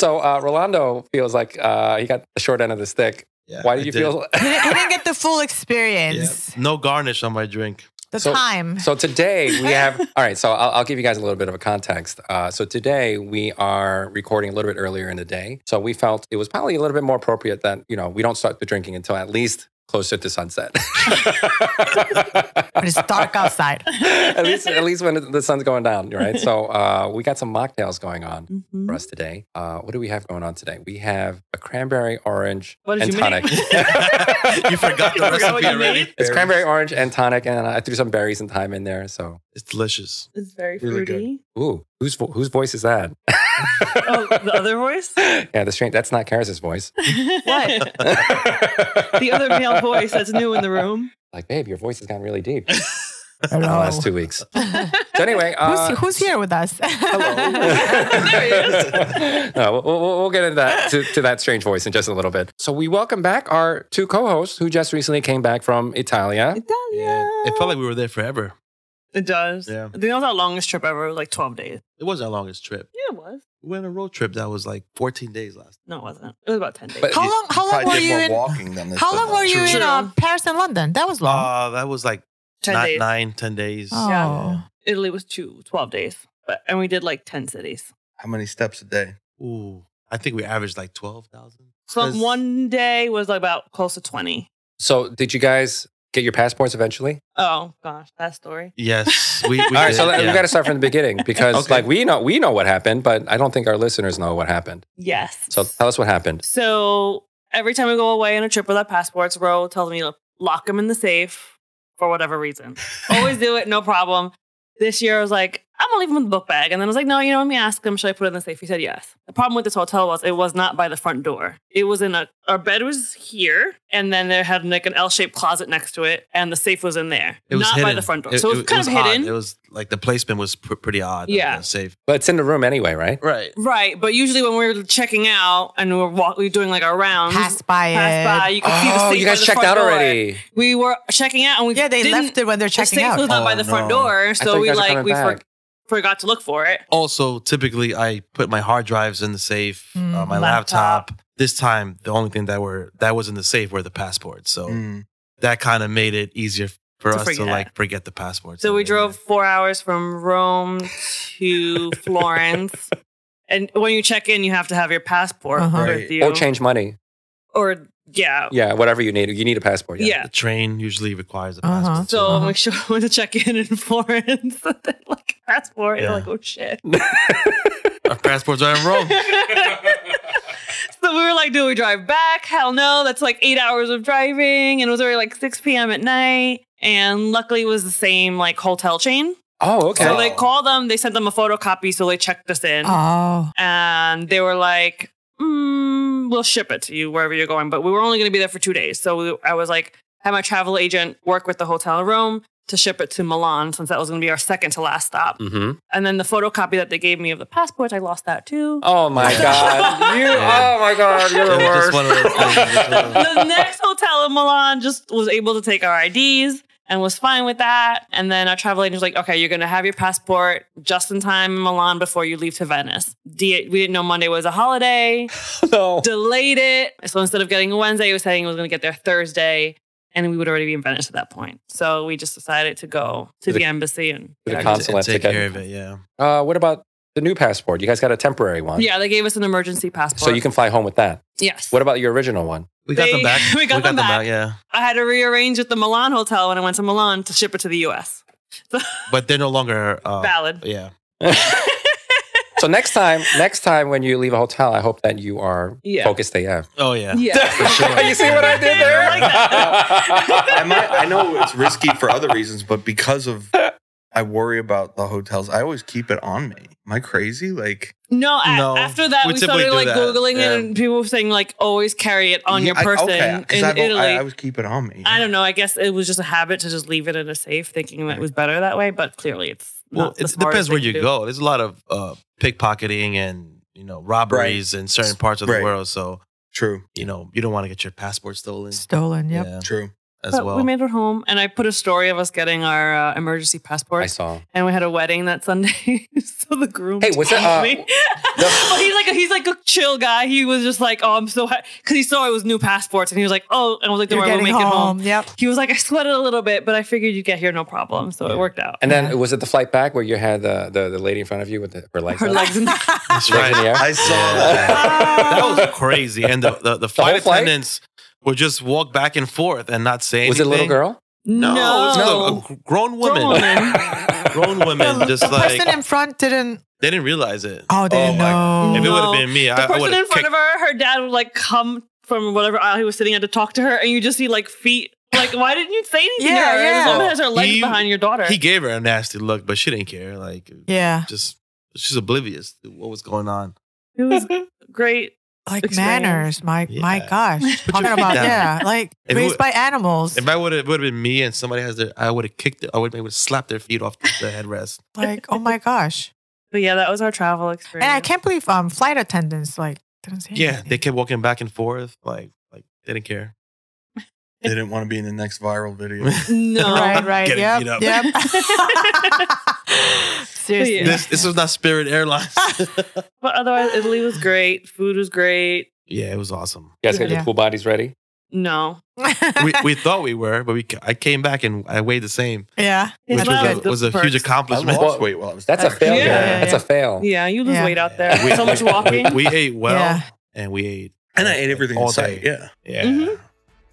So uh, Rolando feels like uh, he got the short end of the stick. Yeah, Why I did you did. feel? He didn't, he didn't get the full Yeah. experience. No garnish on my drink. The So- time. So today we have. All right. So I'll, I'll give you guys a little bit of a context. Uh, so today we are recording a little bit earlier in the day. So we felt it was probably a little bit more appropriate that you know we don't start the drinking until at least closer to sunset. But it's dark outside. at least at least when the sun's going down, right? So uh, we got some mocktails going on Mhm. for us today. Uh, what do we have going on today? We have a cranberry orange What did and you tonic. you forgot the I forgot recipe already. made. it's cranberry orange and tonic, and I threw some berries and thyme in there. So, It's delicious. It's very Really good. fruity. ooh, whose whose voice is that? Oh, the other voice? yeah, the strange. That's not Karis's voice. What? The other male voice that's new in the room. like, babe, your voice has gotten really deep in the last two weeks. So anyway, uh, who's, who's here with us? There he is. no, we'll, we'll, we'll get into that to, to that strange voice in just a little bit. So we welcome back our two co-hosts who just recently came back from Italia. Yeah. Italia. It felt like we were there forever. It does. Yeah. I think that was our longest trip ever. It was like 12 days. It wasn't our longest trip. Yeah, it was. We went on a road trip that was like 14 days last. No, it wasn't. It was about 10 days. But- how long? How long were you in? walking than this. How long were you True. in uh, Paris and London? That was long. Uh, that was like 10 nine, days. nine, 10 days. oh. yeah. Italy was two, 12 days. But And we did like 10 cities. How many steps a day? Ooh, I think we averaged like 12,000. So one day was about close to 20. So did you guys get your passports eventually? Oh, gosh, that story. Yes, we, we All right, so let- we got to start from the beginning because Okay. like we know we know what happened, but I don't think our listeners know what happened. Yes. So tell us what happened. So every time we go away on a trip without passports, Ro tells me to lock them in the safe for whatever reason. Always do it, no problem. This year I was like, I'm gonna leave them in the book bag. And then I was like, no, you know, let me ask him, should I put it in the safe? He said yes. The problem with this hotel was it was not by the front door. It was in a our bed was here, and then there had like an L-shaped closet next to it, and the safe was in there. It was not by the front door. It- so it was it kind of odd. hidden. It was like the placement was pr- pretty odd. Yeah. the Safe. But it's in the room anyway, right? Right. Right, but usually when we were checking out and we were, walk, we were doing like our rounds, Pass by pass it. by, you could see the Oh, safe you by guys the checked out door. already. We were checking out, and we Yeah, they didn't- left it when they're checking out The safe out. was not by Oh, the front oh, door, so we like we for, back. Forgot to look for it. Also, typically I put my hard drives in the safe, uh, Mm, my laptop. laptop. This time, the only thing that were that was in the safe were the passports. So Mm. that kind of made it easier for To us forget. to like forget the passports. So we And, drove four hours from Rome to Florence, and when you check in, you have to have your passport Uh-huh. with you, Or change money. or yeah. Yeah, whatever you need. You need a passport. Yeah. Yeah. The train usually requires a Uh-huh. passport. So Uh-huh. we show went to check in in Florence, like passport. You're Yeah. like, oh shit. our passports are in Rome. so we were like, do we drive back? Hell no. That's like eight hours of driving. And it was already like 6 p.m. at night. And luckily it was the same like hotel chain. Oh, okay. So Oh. they called them, they sent them a photocopy, so they checked us in. Oh. And they were like, mm, we'll ship it to you wherever you're going. But we were only going to be there for two days. So we, I was like, had my travel agent work with the hotel in Rome to ship it to Milan since that was going to be our second to last stop. hmm And then the photocopy that they gave me of the passport, I lost that too. Oh my God! You. Yeah. Oh my God! You're the worst. just one of those things. Just one of those- the next hotel in Milan just was able to take our IDs and was fine with that. And then our travel agent was like, okay, you're going to have your passport just in time in Milan before you leave to Venice. D- we didn't know Monday was a holiday, no. delayed it. So instead of getting Wednesday, he was saying he was going to get there Thursday. And we would already be in Venice at that point. So we just decided to go to To the- the embassy and to the consulate. and to take get- care of it. Yeah. Uh, what about the new passport? You guys got a temporary one. Yeah, they gave us an emergency passport. So you can fly home with that. Yes. What about your original one? We got They- them back. we got them back. Yeah. I had to rearrange with the Milan hotel when I went to Milan to ship it to the US. But they're no longer uh, Valid. Yeah. So next time, next time when you leave a hotel, I hope that you are Yeah. focused AF. Oh yeah. Yeah. sure. you see what I did there? I like I might. I know it's risky for other reasons, but because of I worry about the hotels, I always keep it on me. Am I crazy? Like No, a- No, after that we we, started like that, googling yeah. it, and people were saying like always carry it on your Yeah, I- person in I've- Italy. I, I, always keep it on me. I don't know. I guess it was just a habit to just leave it in a safe, thinking that it was better that way. But clearly, it's Well, it depends where you go. There's a lot of uh, pickpocketing and you know robberies in certain parts of the world. So True. you know you don't want to get your passport stolen. Stolen. Yep. Yeah. True. As But well. we made it home, and I put a story of us getting our uh, emergency passport. I saw. and we had a wedding that Sunday. so the groom. Hey, what's it, told uh, me. but he's like a, he's like a chill guy. He was just like, oh, I'm so happy because he saw it was new passports, and he was like, oh, and I was like, don't worry, we'll getting make it home. home. Yep. He was like, I sweated a little bit, but I figured you'd get here no problem, so Yeah. it worked out. And then was it the flight back where you had the the, the lady in front of you with the, her legs? Her up? legs in the That's Legs in right. the air? I saw Yeah. that. that was crazy. And the, the, the flight whole flight? attendants would just walk back and forth and not say Was it a little girl? No, it was No. a, a grown woman. Grown woman. Grown women, the, just the like person in front didn't. they didn't realize it. Oh, they Oh didn't my- know. If it would have been me, I, would have. the I person would in front kicked. of her, her dad would like come from whatever aisle he was sitting at to talk to her, and you just see like feet. Like, why didn't you say anything Yeah, to her? yeah. This woman has her legs He- behind your daughter. He gave her a nasty look, but she didn't care. Like, yeah, just she's oblivious to what was going on. it was great. Like Experience. manners. My my gosh, Put talking about down. yeah, like If raised would- by animals. If I would have would have been me and somebody has their, I would have kicked it. I would have slapped their feet off the, the headrest. like oh my gosh, But yeah, that was our travel experience. and I can't believe um flight attendants like didn't say Yeah, anything. they kept walking back and forth, like like they didn't care. They didn't want to be in the next viral video. No. right, right, Getting yep, yep. Seriously, Yeah. This this was not Spirit Airlines. But otherwise, Italy was great. Food was great. yeah, it was awesome. You guys got your Yeah. pool bodies ready? No. We we thought we were, but we I came back and I weighed the same, yeah, Yeah, which well, was a, the was a perks. huge I accomplishment. lost weight while I was That's a there. failure. Yeah. That's a fail. Yeah, you lose Yeah. weight out there. We- so much walking. We, we ate well Yeah. and we ate And I ate everything all in sight. day. Yeah. Yeah. Mhm.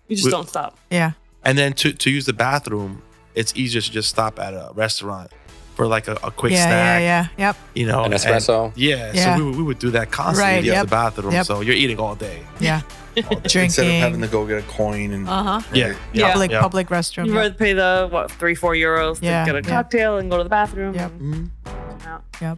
you just we- don't stop. yeah. And then to to use the bathroom, it's easier to just stop at a restaurant for like a, a quick yeah, snack. yeah, yeah, yep. You know, An and- espresso. yeah, Yeah. So we, would- we would do that constantly Right, to yep, the bathroom. yep. So you're eating all day. Yeah, All day. drinking. Instead of having to go get a coin and uh huh. yeah. Yeah. Public Yeah. public restroom. You yep. rather pay the what three, four euros Yeah, to get a yeah. cocktail and go to the bathroom. Yep. and Mhm. out. Yep.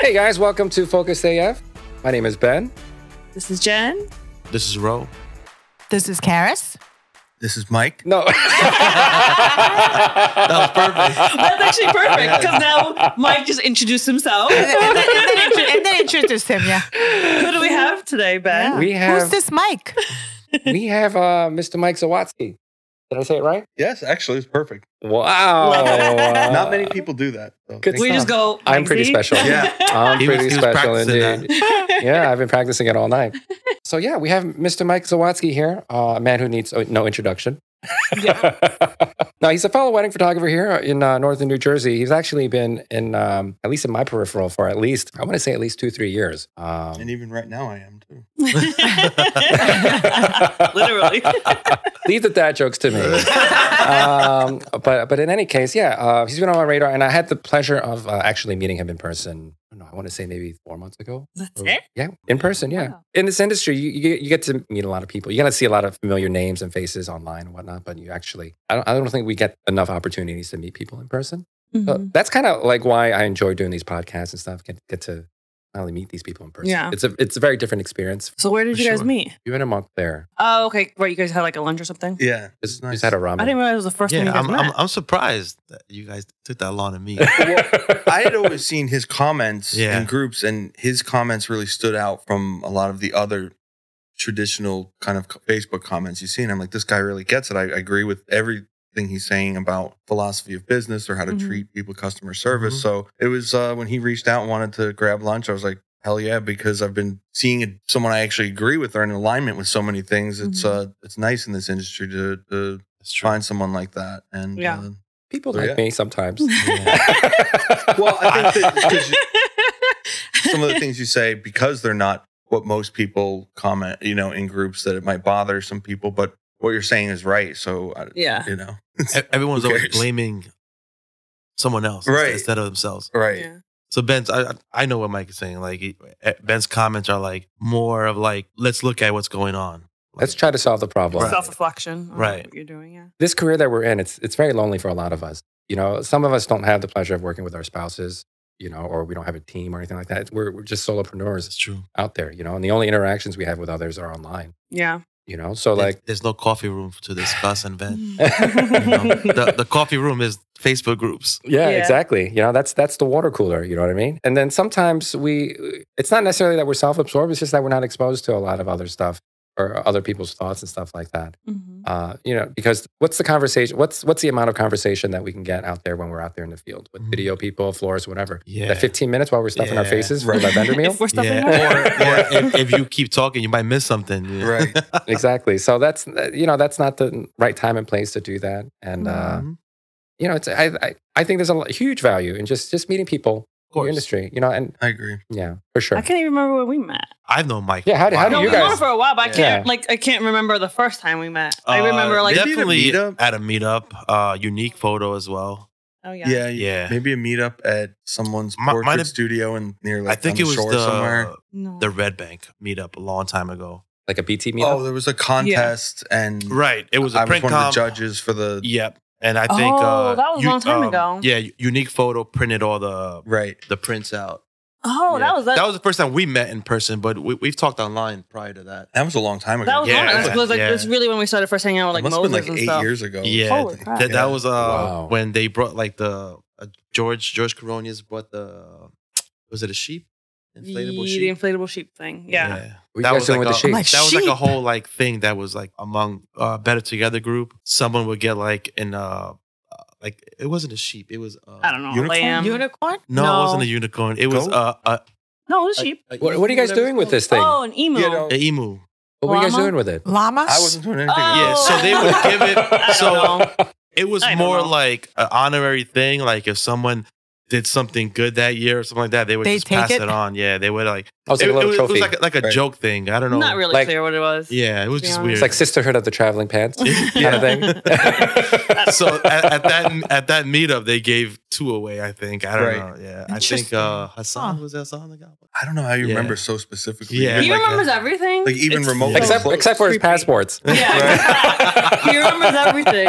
Hey guys, welcome to Focus AF. My name is Ben. This is Jen. This is Ro. This is Karis. this is Mike. No. That was perfect. That's actually perfect because now Mike just introduced himself. and, then, and, then, and, then intro- and then introduce him. Yeah. Who do we have today, Ben? Yeah. We have- Who's this Mike? we have uh, Mr. Mike Zawadzki. Did I say it right? Yes, actually, it's perfect. Wow. Not many people do that. So Good We you. just go. I'm pretty Mikesy. special. Yeah. I'm He pretty was special practicing indeed. yeah, I've been practicing it all night. So yeah, we have Mr. Mike Zawadzki here, uh, a man who needs uh, no introduction. now he's a fellow wedding photographer here in uh, northern New Jersey. He's actually been in, um, at least in my peripheral, for at least I want to say at least two, three years. Um, And even right now, I am too. Literally. leave the dad jokes to me. um, but but in any case, yeah, uh, he's been on my radar, and I had the pleasure of uh, actually meeting him in person. I don't know, I want to say maybe four months ago. That's Or- it. Yeah, in person. Yeah, Wow. in this industry, you, you get you get to meet a lot of people. You get to see a lot of familiar names and faces online and whatnot. But you actually, I don't, I don't think we get enough opportunities to meet people in person. So Mhm. that's kind of like why I enjoy doing these podcasts and stuff. Get get to finally meet these people in person. Yeah. it's a it's a very different experience. So where did For you guys sure. meet? You went a month there. Oh, okay. Right, you guys had like a lunch or something. Yeah. Just, It's nice. just had a ramen. I didn't realize it was the first time you Yeah, guys I'm, met. I'm, I'm surprised that you guys took that long to meet. I had always seen his comments Yeah. in groups, and his comments really stood out from a lot of the other traditional kind of Facebook comments you see. And I'm like, this guy really gets it. I, I agree with everything he's saying about philosophy of business or how to Mhm. treat people, customer service. Mhm. So it was uh, when he reached out and wanted to grab lunch, I was like, hell yeah, because I've been seeing someone I actually agree with or in alignment with so many things. It's Mhm. uh, it's nice in this industry to, to find someone like that. And Yeah. uh, People So, like yeah. me sometimes. well, I think that because some of the things you say because they're not what most people comment, you know, in groups that it might bother some people, but what you're saying is right. So, I, yeah. you know, Everyone's always blaming someone else Right. instead of themselves. right. Yeah. So Ben's, I I know what Mike is saying. Like he- eh, Ben's comments are like more of like, let's look at what's going on. Let's try to solve the problem. Right. Self reflection. Right. What you're doing. Yeah. This career that we're in, it's it's very lonely for a lot of us. You know, some of us don't have the pleasure of working with our spouses, you know, or we don't have a team or anything like that. We're, we're just solopreneurs That's true. out there, you know, and the only interactions we have with others are online. Yeah. You know, so There- like there's no coffee room to discuss and vent. You know? the, the coffee room is Facebook groups. Yeah. exactly. You know, that's that's the water cooler. You know what I mean? And then sometimes we, it's not necessarily that we're self-absorbed. It's just that we're not exposed to a lot of other stuff or other people's thoughts and stuff like that. Mhm. Uh, you know, because what's the conversation? What's what's the amount of conversation that we can get out there when we're out there in the field with Mhm. video people, floors, whatever? Yeah. That 15 minutes while we're stuffing our faces for Right. that vendor meal. If we're stuffing Yeah. our- Or, or if, if you keep talking, you might miss something. Yeah. Right. exactly. So that's you know that's not the right time and place to do that. And uh, Mhm. you know, it's I, I I think there's a huge value in just just meeting people Of in the industry. You know, and I agree. yeah, for sure. I can't even remember when we met. I've known Mike. Yeah, how do- how do No, you we've known guys- for a while, but I can't Yeah. like I can't remember the first time we met. I Uh, remember like maybe at a definitely meetup? at a meetup. Uh, unique photo as well. oh yeah. Yeah. Yeah. Maybe a meetup at someone's Mi- might portrait have- studio and near like I think on it was the somewhere. No. the Red Bank meetup a long time ago. like a BT meetup. Oh, there was a contest and Right. It was a I was print one of the judges for the Yep. And I think Oh, uh, that was a long time ago. Yeah, unique photo printed all the right. the prints out. oh, Yeah. that was that. That was the first time we met in person, but we, we've talked online prior to that. That was a long time ago. that was Yeah, one. It was, was like yeah. it's really when we started first hanging out with it like must have Moses been like and eight stuff. years ago. Yeah, Holy th- crap. that, that was uh Wow. when they brought like the uh, George George Coronius brought the was it a sheep inflatable Ye- sheep the inflatable sheep thing. Yeah. What you That was doing like with a, the sheep? Like that was like a whole like thing that was like among uh, better together group. Someone would get like in uh uh, like it wasn't a sheep. It was uh, I don't know. Unicorn? Lamb. Unicorn? No, No. it wasn't a unicorn. It was Goat? uh, a, no, it was a, sheep. a What, what are you guys doing with this thing? Oh, an emu. You know, A emu. what were you guys doing with it? Llamas? I wasn't doing anything. Oh. Yeah, so they would give it. So know. it was more know. like an honorary thing. Like if someone did something good that year or something like that, they would They just pass it? it? on. Yeah, they would like. Oh, it's like it, a little it was, it was trophy. like a, like a Right. joke thing. I don't know. Not really Like- clear what it was. Yeah, it was just honest. weird. It's like sisterhood of the traveling pants kind Yeah. of thing. so at, at that at that meetup, they gave two away. I think. I don't Right. know. Yeah, I think uh, Hassan Huh. was Hassan the got one. I don't know how you Yeah. remember so specifically. Yeah. He like, remembers uh, everything. like even It's remotely so except close. except for his passports. Yeah, he remembers everything.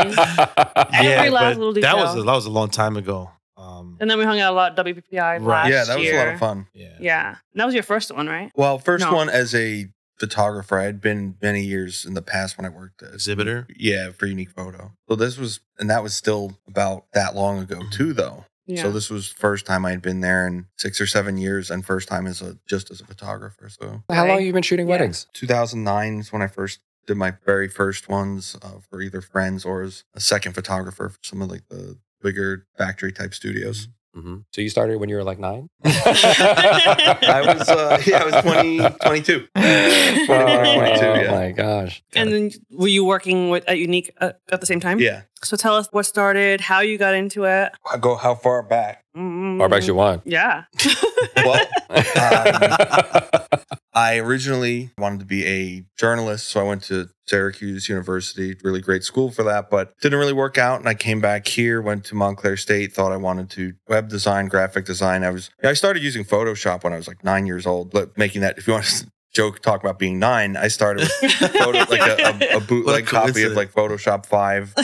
Every last but little that was detail. that was a long time ago. Um, And then we hung out a lot at WPPI Right. last yeah, that was a lot of fun. yeah. Yeah, that was your first one, right? Well, first No. one as a photographer, I had been many years in the past when I worked as Exhibitor. Yeah, for Unique Photo. So this was, and that was still about that long ago Mhm. too, though. Yeah. So this was first time I'd been there in six or seven years, and first time as a just as a photographer. So How long have you been shooting Yeah. weddings? 2009 is when I first did my very first ones uh, for either friends or as a second photographer for some of like the bigger factory type studios. hmm So you started when you were like nine? I was, uh, yeah, I was 20, 22. 21 or 22, oh yeah. my gosh. and then were you working with at Unique uh, at the same time? Yeah. So tell us what started, how you got into it. I go how far back? Mm, Far back you want. Yeah. Well, um, I originally wanted to be a journalist, so I went to Syracuse University, really great school for that, but didn't really work out. And I came back here, went to Montclair State, thought I wanted to web design, graphic design. I was I started using Photoshop when I was like nine years old, but making that if you want to joke talk about being nine, I started with photo like a, a, a bootleg copy of like Photoshop five. Um,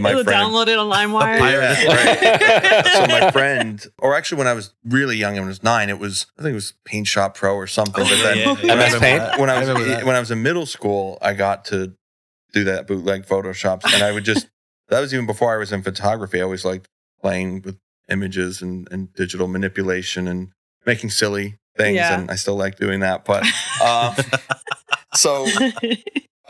my it was friend- downloaded on LimeWire. Yeah, right. so my friend, or actually when I was really young, when I was nine, it was I think it was Paint Shop Pro or something. but then Yeah, yeah, I remember when, that. when I was remember that. when I was in middle school, I got to do that bootleg photoshops, and I would just that was even before I was in photography. I always liked playing with images and, and digital manipulation and making silly things, Yeah. and I still like doing that. But uh, so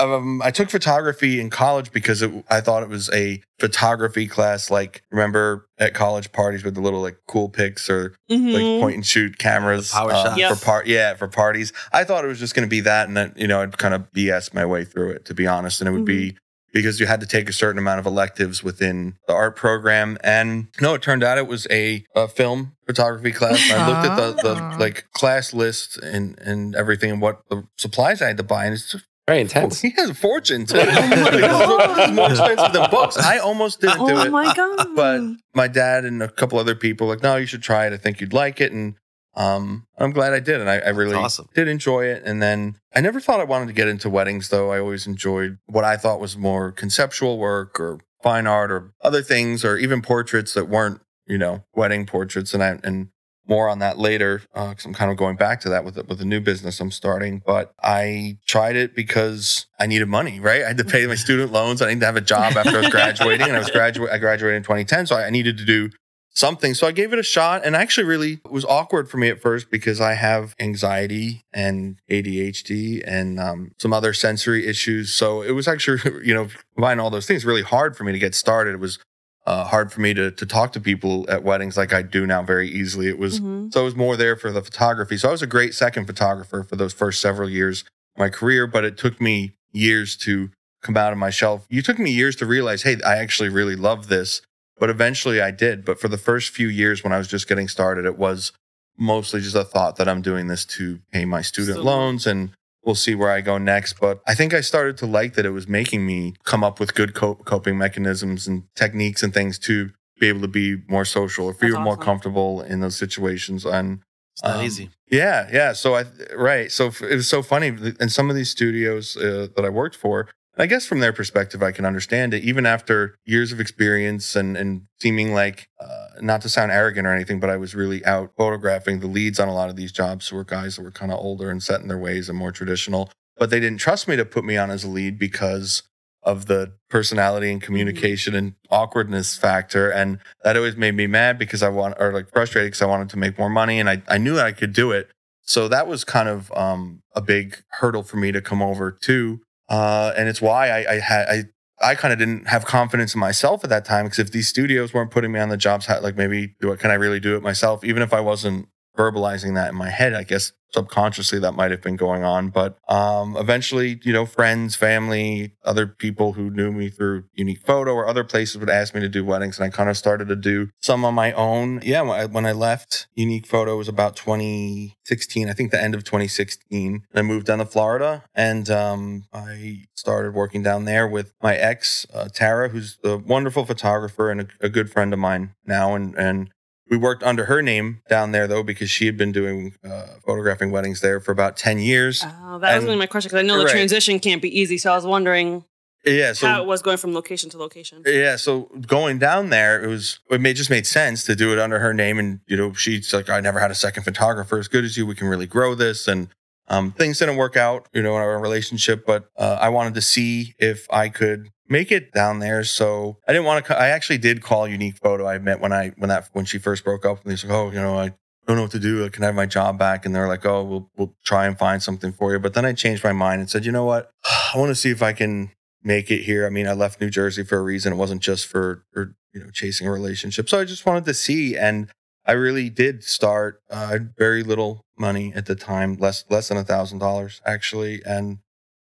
um, I took photography in college because it, I thought it was a photography class. Like, remember at college parties with the little like cool pics or Mhm. like point and shoot cameras The power uh. Yep. for part. Yeah, for parties. I thought it was just going to be that, and then you know, I'd kind of BS my way through it to be honest, and it would be. Because you had to take a certain amount of electives within the art program, and no, it turned out it was a, a film photography class. And I looked at the, the like class list and and everything and what the supplies I had to buy, and it's just Very intense. he has a fortune too. Oh my This more expensive than books. I almost didn't do oh it, my god! but my dad and a couple other people were like, no, you should try it. I think you'd like it, and um, I'm glad I did, and I, I really awesome. did enjoy it. And then I never thought I wanted to get into weddings, though. I always enjoyed what I thought was more conceptual work or fine art or other things, or even portraits that weren't, you know, wedding portraits. And I and more on that later because I'm kind of going back to that with with a new business I'm starting. But I tried it because I needed money, right? I had to pay my student loans. I needed to have a job after I was graduating, and I was graduate. I graduated in 2010, so I needed to do something. So I gave it a shot, and actually, really it was awkward for me at first because I have anxiety and ADHD and um, some other sensory issues. So it was actually, you know, combine all those things, really hard for me to get started. It was uh, hard for me to to talk to people at weddings like I do now very easily. It was Mhm. so it was more there for the photography. So I was a great second photographer for those first several years of my career, but it took me years to come out of my shelf. You took me years to realize, hey, I actually really love this. But eventually I did. But for the first few years when I was just getting started, it was mostly just a thought that I'm doing this to pay my student Student. loans and we'll see where I go next. But I think I started to like that it was making me come up with good co- coping mechanisms and techniques and things to be able to be more social or feel That's more comfortable in those situations. And It's not Um, easy. yeah, yeah. So I right. So f- it was so funny in some of these studios uh, that I worked for. I guess from their perspective, I can understand it. Even after years of experience and and seeming like uh, not to sound arrogant or anything, but I was really out photographing the leads on a lot of these jobs who were guys that were kind of older and set in their ways and more traditional. But they didn't trust me to put me on as a lead because of the personality and communication and awkwardness factor. And that always made me mad because I want or like frustrated because I wanted to make more money and I, I knew I could do it. So that was kind of um, a big hurdle for me to come over to. Uh, and it's why I, I had I I kind of didn't have confidence in myself at that time because if these studios weren't putting me on the jobs, like maybe do it, can I really do it myself? Even if I wasn't verbalizing that in my head, I guess subconsciously that might have been going on. But um, eventually, you know, friends, family, other people who knew me through Unique Photo or other places would ask me to do weddings, and I kind of started to do some on my own. Yeah, when I, when I left Unique Photo was about 2016, I think the end of 2016. And I moved down to Florida, and um, I started working down there with my ex uh, Tara, who's a wonderful photographer and a, a good friend of mine now, and and we worked under her name down there though because she had been doing uh, photographing weddings there for about 10 years Oh, that was And- going to be my question because I know the Right. transition can't be easy. So I was wondering yeah so how it was going from location to location. yeah so going down there it was it made, just made sense to do it under her name and you know she's like i never had a second photographer as good as you we can really grow this and um, things didn't work out you know in our relationship but uh, i wanted to see if i could make it down there so i didn't want to i actually did call unique photo i met when i when that when she first broke up me she's like oh you know i don't know what to do. Like, Can I have my job back? And they're like, oh, we'll we'll try and find something for you. But then I changed my mind and said, you know what? I want to see if I can make it here. I mean, I left New Jersey for a reason. It wasn't just for for you know chasing a relationship. So I just wanted to see, and I really did start. Uh, very little money at the time, less less than a thousand dollars actually, and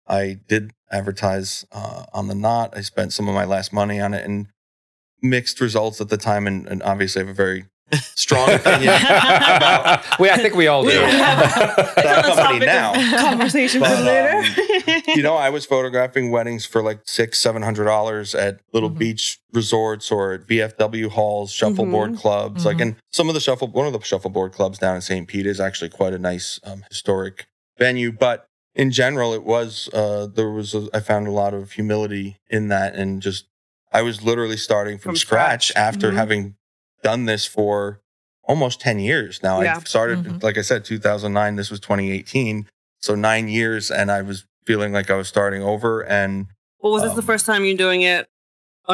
I did advertise uh, on the Knot. I spent some of my last money on it, and mixed results at the time. And, and obviously, I have a very strong opinion about we, I think we all do. That It's on the company now. of Conversation for But, later. you know, I was photographing weddings for like six, seven hundred dollars at little Mhm. beach resorts or at VFW halls, shuffleboard clubs. Like, Mhm. and some of the shuffle, one of the shuffleboard clubs down in St. Pete is actually quite a nice um, historic venue. But in general, it was uh, there was a, I found a lot of humility in that, and just I was literally starting from, From scratch, scratch. after Mhm. having done this for almost ten years now. Yeah. I started, Mhm. like I said, 2009. This was 2018 so nine years and i was feeling like i was starting over and well, was this the Um, first time you're doing it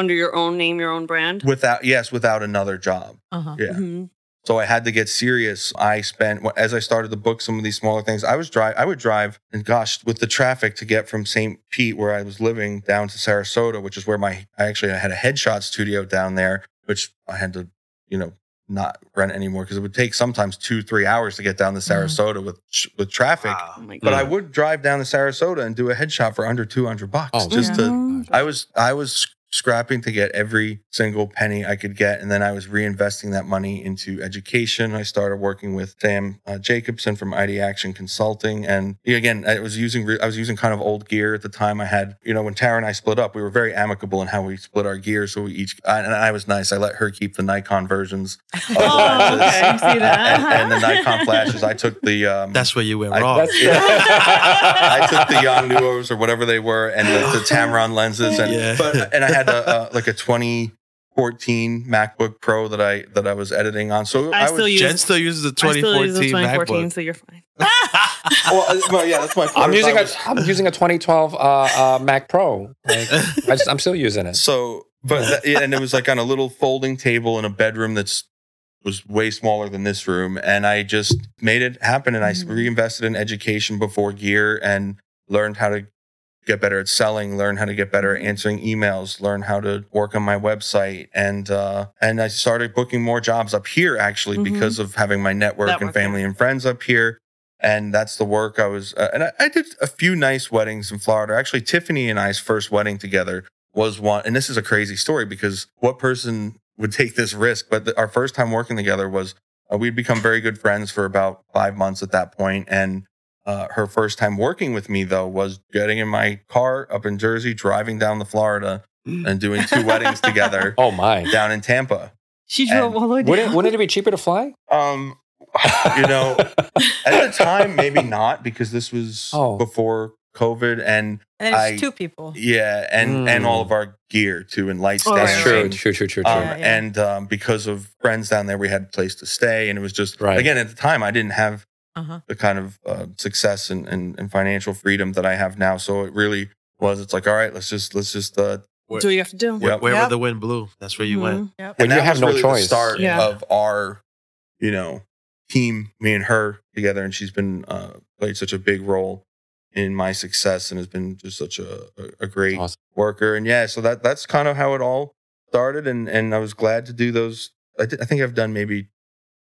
under your own name, your own brand? without yes without another job Uh-huh. yeah Mhm. So i had to get serious i spent as i started to book some of these smaller things i was drive i would drive and gosh with the traffic to get from st pete where i was living down to sarasota which is where my i actually had a headshot studio down there which i had to you know not rent anymore because it would take sometimes two three hours to get down to Mhm. sarasota with with traffic Wow. Oh but i would drive down to sarasota and do a headshot for under 200 bucks Oh, just to Mhm. I was I was scrapping to get every single penny I could get, and then I was reinvesting that money into education. I started working with Sam uh, Jacobson from ID Action Consulting, and again, I was using re- I was using kind of old gear at the time. I had you know when Tara and I split up, we were very amicable in how we split our gear. So we each I, and I was nice. I let her keep the Nikon versions Oh, okay. You see that? and, and the Nikon flashes. I took the um, That's where you went I- wrong. That's- I took the Yongnuos or whatever they were, and the, the Tamron lenses, and Yeah. but and I had a, a like a 2014 MacBook Pro that I that I was editing on. So I I, still was use- Jen still uses the I still use the 2014 2014, MacBook. so you're fine. well, uh, well, yeah, that's my. I'm using I a was- I'm using a 2012 uh, uh, Mac Pro. Like, I just, I'm still using it. So, but that, yeah, and it was like on a little folding table in a bedroom that's was way smaller than this room, and I just made it happen. And I Mhm. reinvested in education before gear and learned how to get better at selling, learn how to get better at answering emails, learn how to work on my website, and uh, and I started booking more jobs up here actually Mhm. because of having my network, and family and friends up here. And that's the work I was, uh, and I, I did a few nice weddings in Florida. Actually, Tiffany and I's first wedding together was one, and this is a crazy story because what person would take this risk? But the, our first time working together was uh, we'd become very good friends for about five months at that point, and uh, her first time working with me though was getting in my car up in Jersey, driving down to Florida, and doing two weddings together Oh my! down in Tampa. She drove And all the way down. Wouldn't, wouldn't it be cheaper to fly? Um, you know, at the time, maybe not because this was Oh. before COVID, and And I- two people. yeah, and and Mm. all of our gear too, and light Oh, stands. right, That's true. True. True. True. True. Um, Yeah, yeah. And um, because of friends down there, we had a place to stay, and it was just Right. again at the time I didn't have Uh-huh. the kind of uh, success and, and, and financial freedom that I have now. So it really was. It's like all right, let's just let's just uh, Do what you have to do. Yep. Wherever Yep. the wind blew, that's where you went. Yep. When and you that have was no really choice. The start Yeah. of our, you know, team, me and her together, and she's been uh, played such a big role in my success and has been just such a, a, a great Awesome. worker. And yeah, so that that's kind of how it all started, and and I was glad to do those. I, thi- I think I've done maybe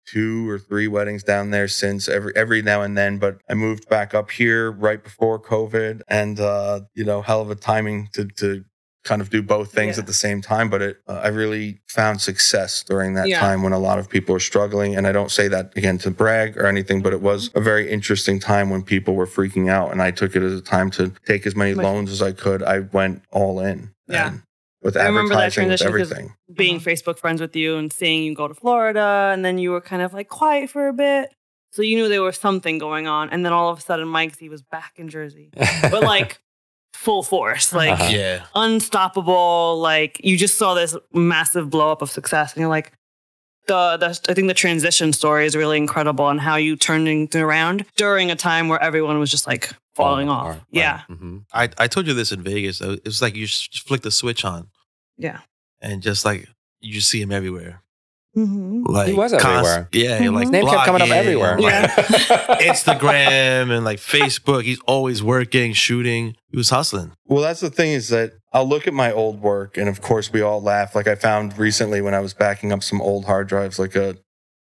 two or three weddings down there since every every now and then but i moved back up here right before covid and uh you know hell of a timing to to kind of do both things Yeah. at the same time but it uh, i really found success during that Yeah. time when a lot of people were struggling and i don't say that again to brag or anything but it was a very interesting time when people were freaking out and i took it as a time to take as many loans as i could i went all in Yeah. and with I remember that transition with transition 'cause everything being Facebook friends with you and seeing you go to Florida, and then you were kind of like quiet for a bit. So you knew there was something going on, and then all of a sudden, Mike Z was back in Jersey, but like full force, like Uh-huh. Yeah. unstoppable. Like you just saw this massive blow up of success, and you're like, the, the I think the transition story is really incredible, and how you turned things around during a time where everyone was just like falling off. apart. Yeah, Right. Mhm. I, I told you this in Vegas. It was like you just flick the switch on yeah. and just like you see him everywhere. Mm-hmm. Like he was everywhere. Yeah, Mhm. like His name kept coming up blogging, everywhere. like, Yeah. Instagram and like Facebook. He's always working, shooting. He was hustling. Well, that's the thing is that I'll look at my old work, and of course, we all laugh. Like I found recently when I was backing up some old hard drives, like a,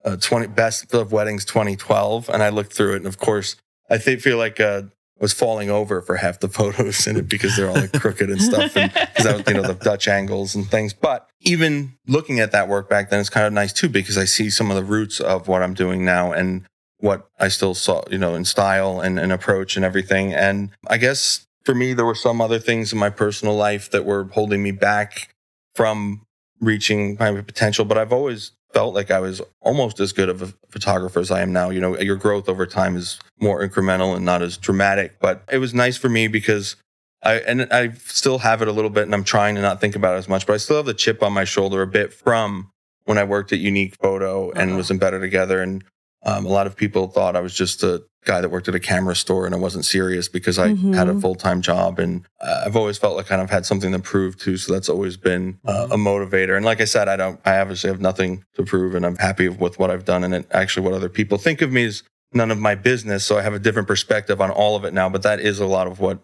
a twenty best of weddings 2012, and I looked through it, and of course, I think feel like uh, I was falling over for half the photos in it because they're all like crooked and stuff, and because I was, you know, the Dutch angles and things. But even looking at that work back then, it's kind of nice too because I see some of the roots of what I'm doing now and what I still saw, you know, in style and, and approach and everything. And I guess for me, there were some other things in my personal life that were holding me back from reaching my potential. But I've always felt like I was almost as good of a photographer as I am now. You know, your growth over time is more incremental and not as dramatic. But it was nice for me because I and I still have it a little bit, and I'm trying to not think about it as much. But I still have the chip on my shoulder a bit from when I worked at Unique Photo and Uh-huh. was in Better Together. And um, a lot of people thought I was just a guy that worked at a camera store and I wasn't serious because I had a Mhm. full time job. And uh, I've always felt like I kind of had something to prove too. So that's always been uh, a motivator. And like I said, I don't, I obviously have nothing to prove and I'm happy with what I've done. And it, actually, what other people think of me is none of my business. So I have a different perspective on all of it now. But that is a lot of what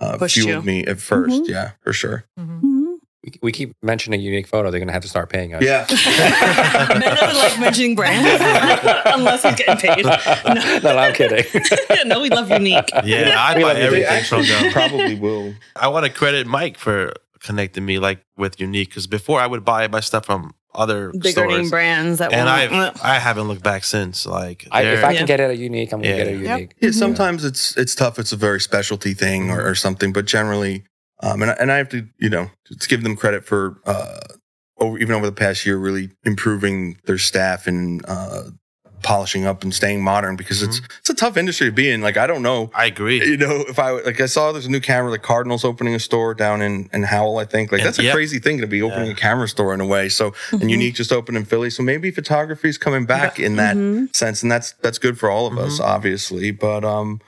uh, fueled you. me at 1st Mhm. Yeah, for sure. Mhm. We, we keep mentioning unique photo. They're gonna have to start paying us. Yeah. Men don't like mentioning brands unless he's getting paid. no, no, I'm kidding. no, we love unique. Yeah, I We buy everything from them. probably will. I want to credit Mike for connecting me like with Unique because before I would buy my stuff from other Bigger name brands that and I've I haven't looked back since. Like, I, if they're- I Yeah. can get it a unique, I'm gonna Yeah. get a Yep. unique. Yeah, sometimes it's it's tough. It's a very specialty thing or, or something, but generally, um, and I- and I have to you know to give them credit for uh, over even over the past year, really improving their staff and uh, polishing up and staying modern because it's it's a tough industry to be in. Like I don't know, I agree. you know, if I like I saw there's a new camera, like Cardinals opening a store down in in Howell, I think. Like And- that's a yep. crazy thing to be opening Yeah. a camera store in a way. So and Unique just opened in Philly, so maybe photography is coming back in that Mhm. sense, and that's that's good for all of us, obviously. But um,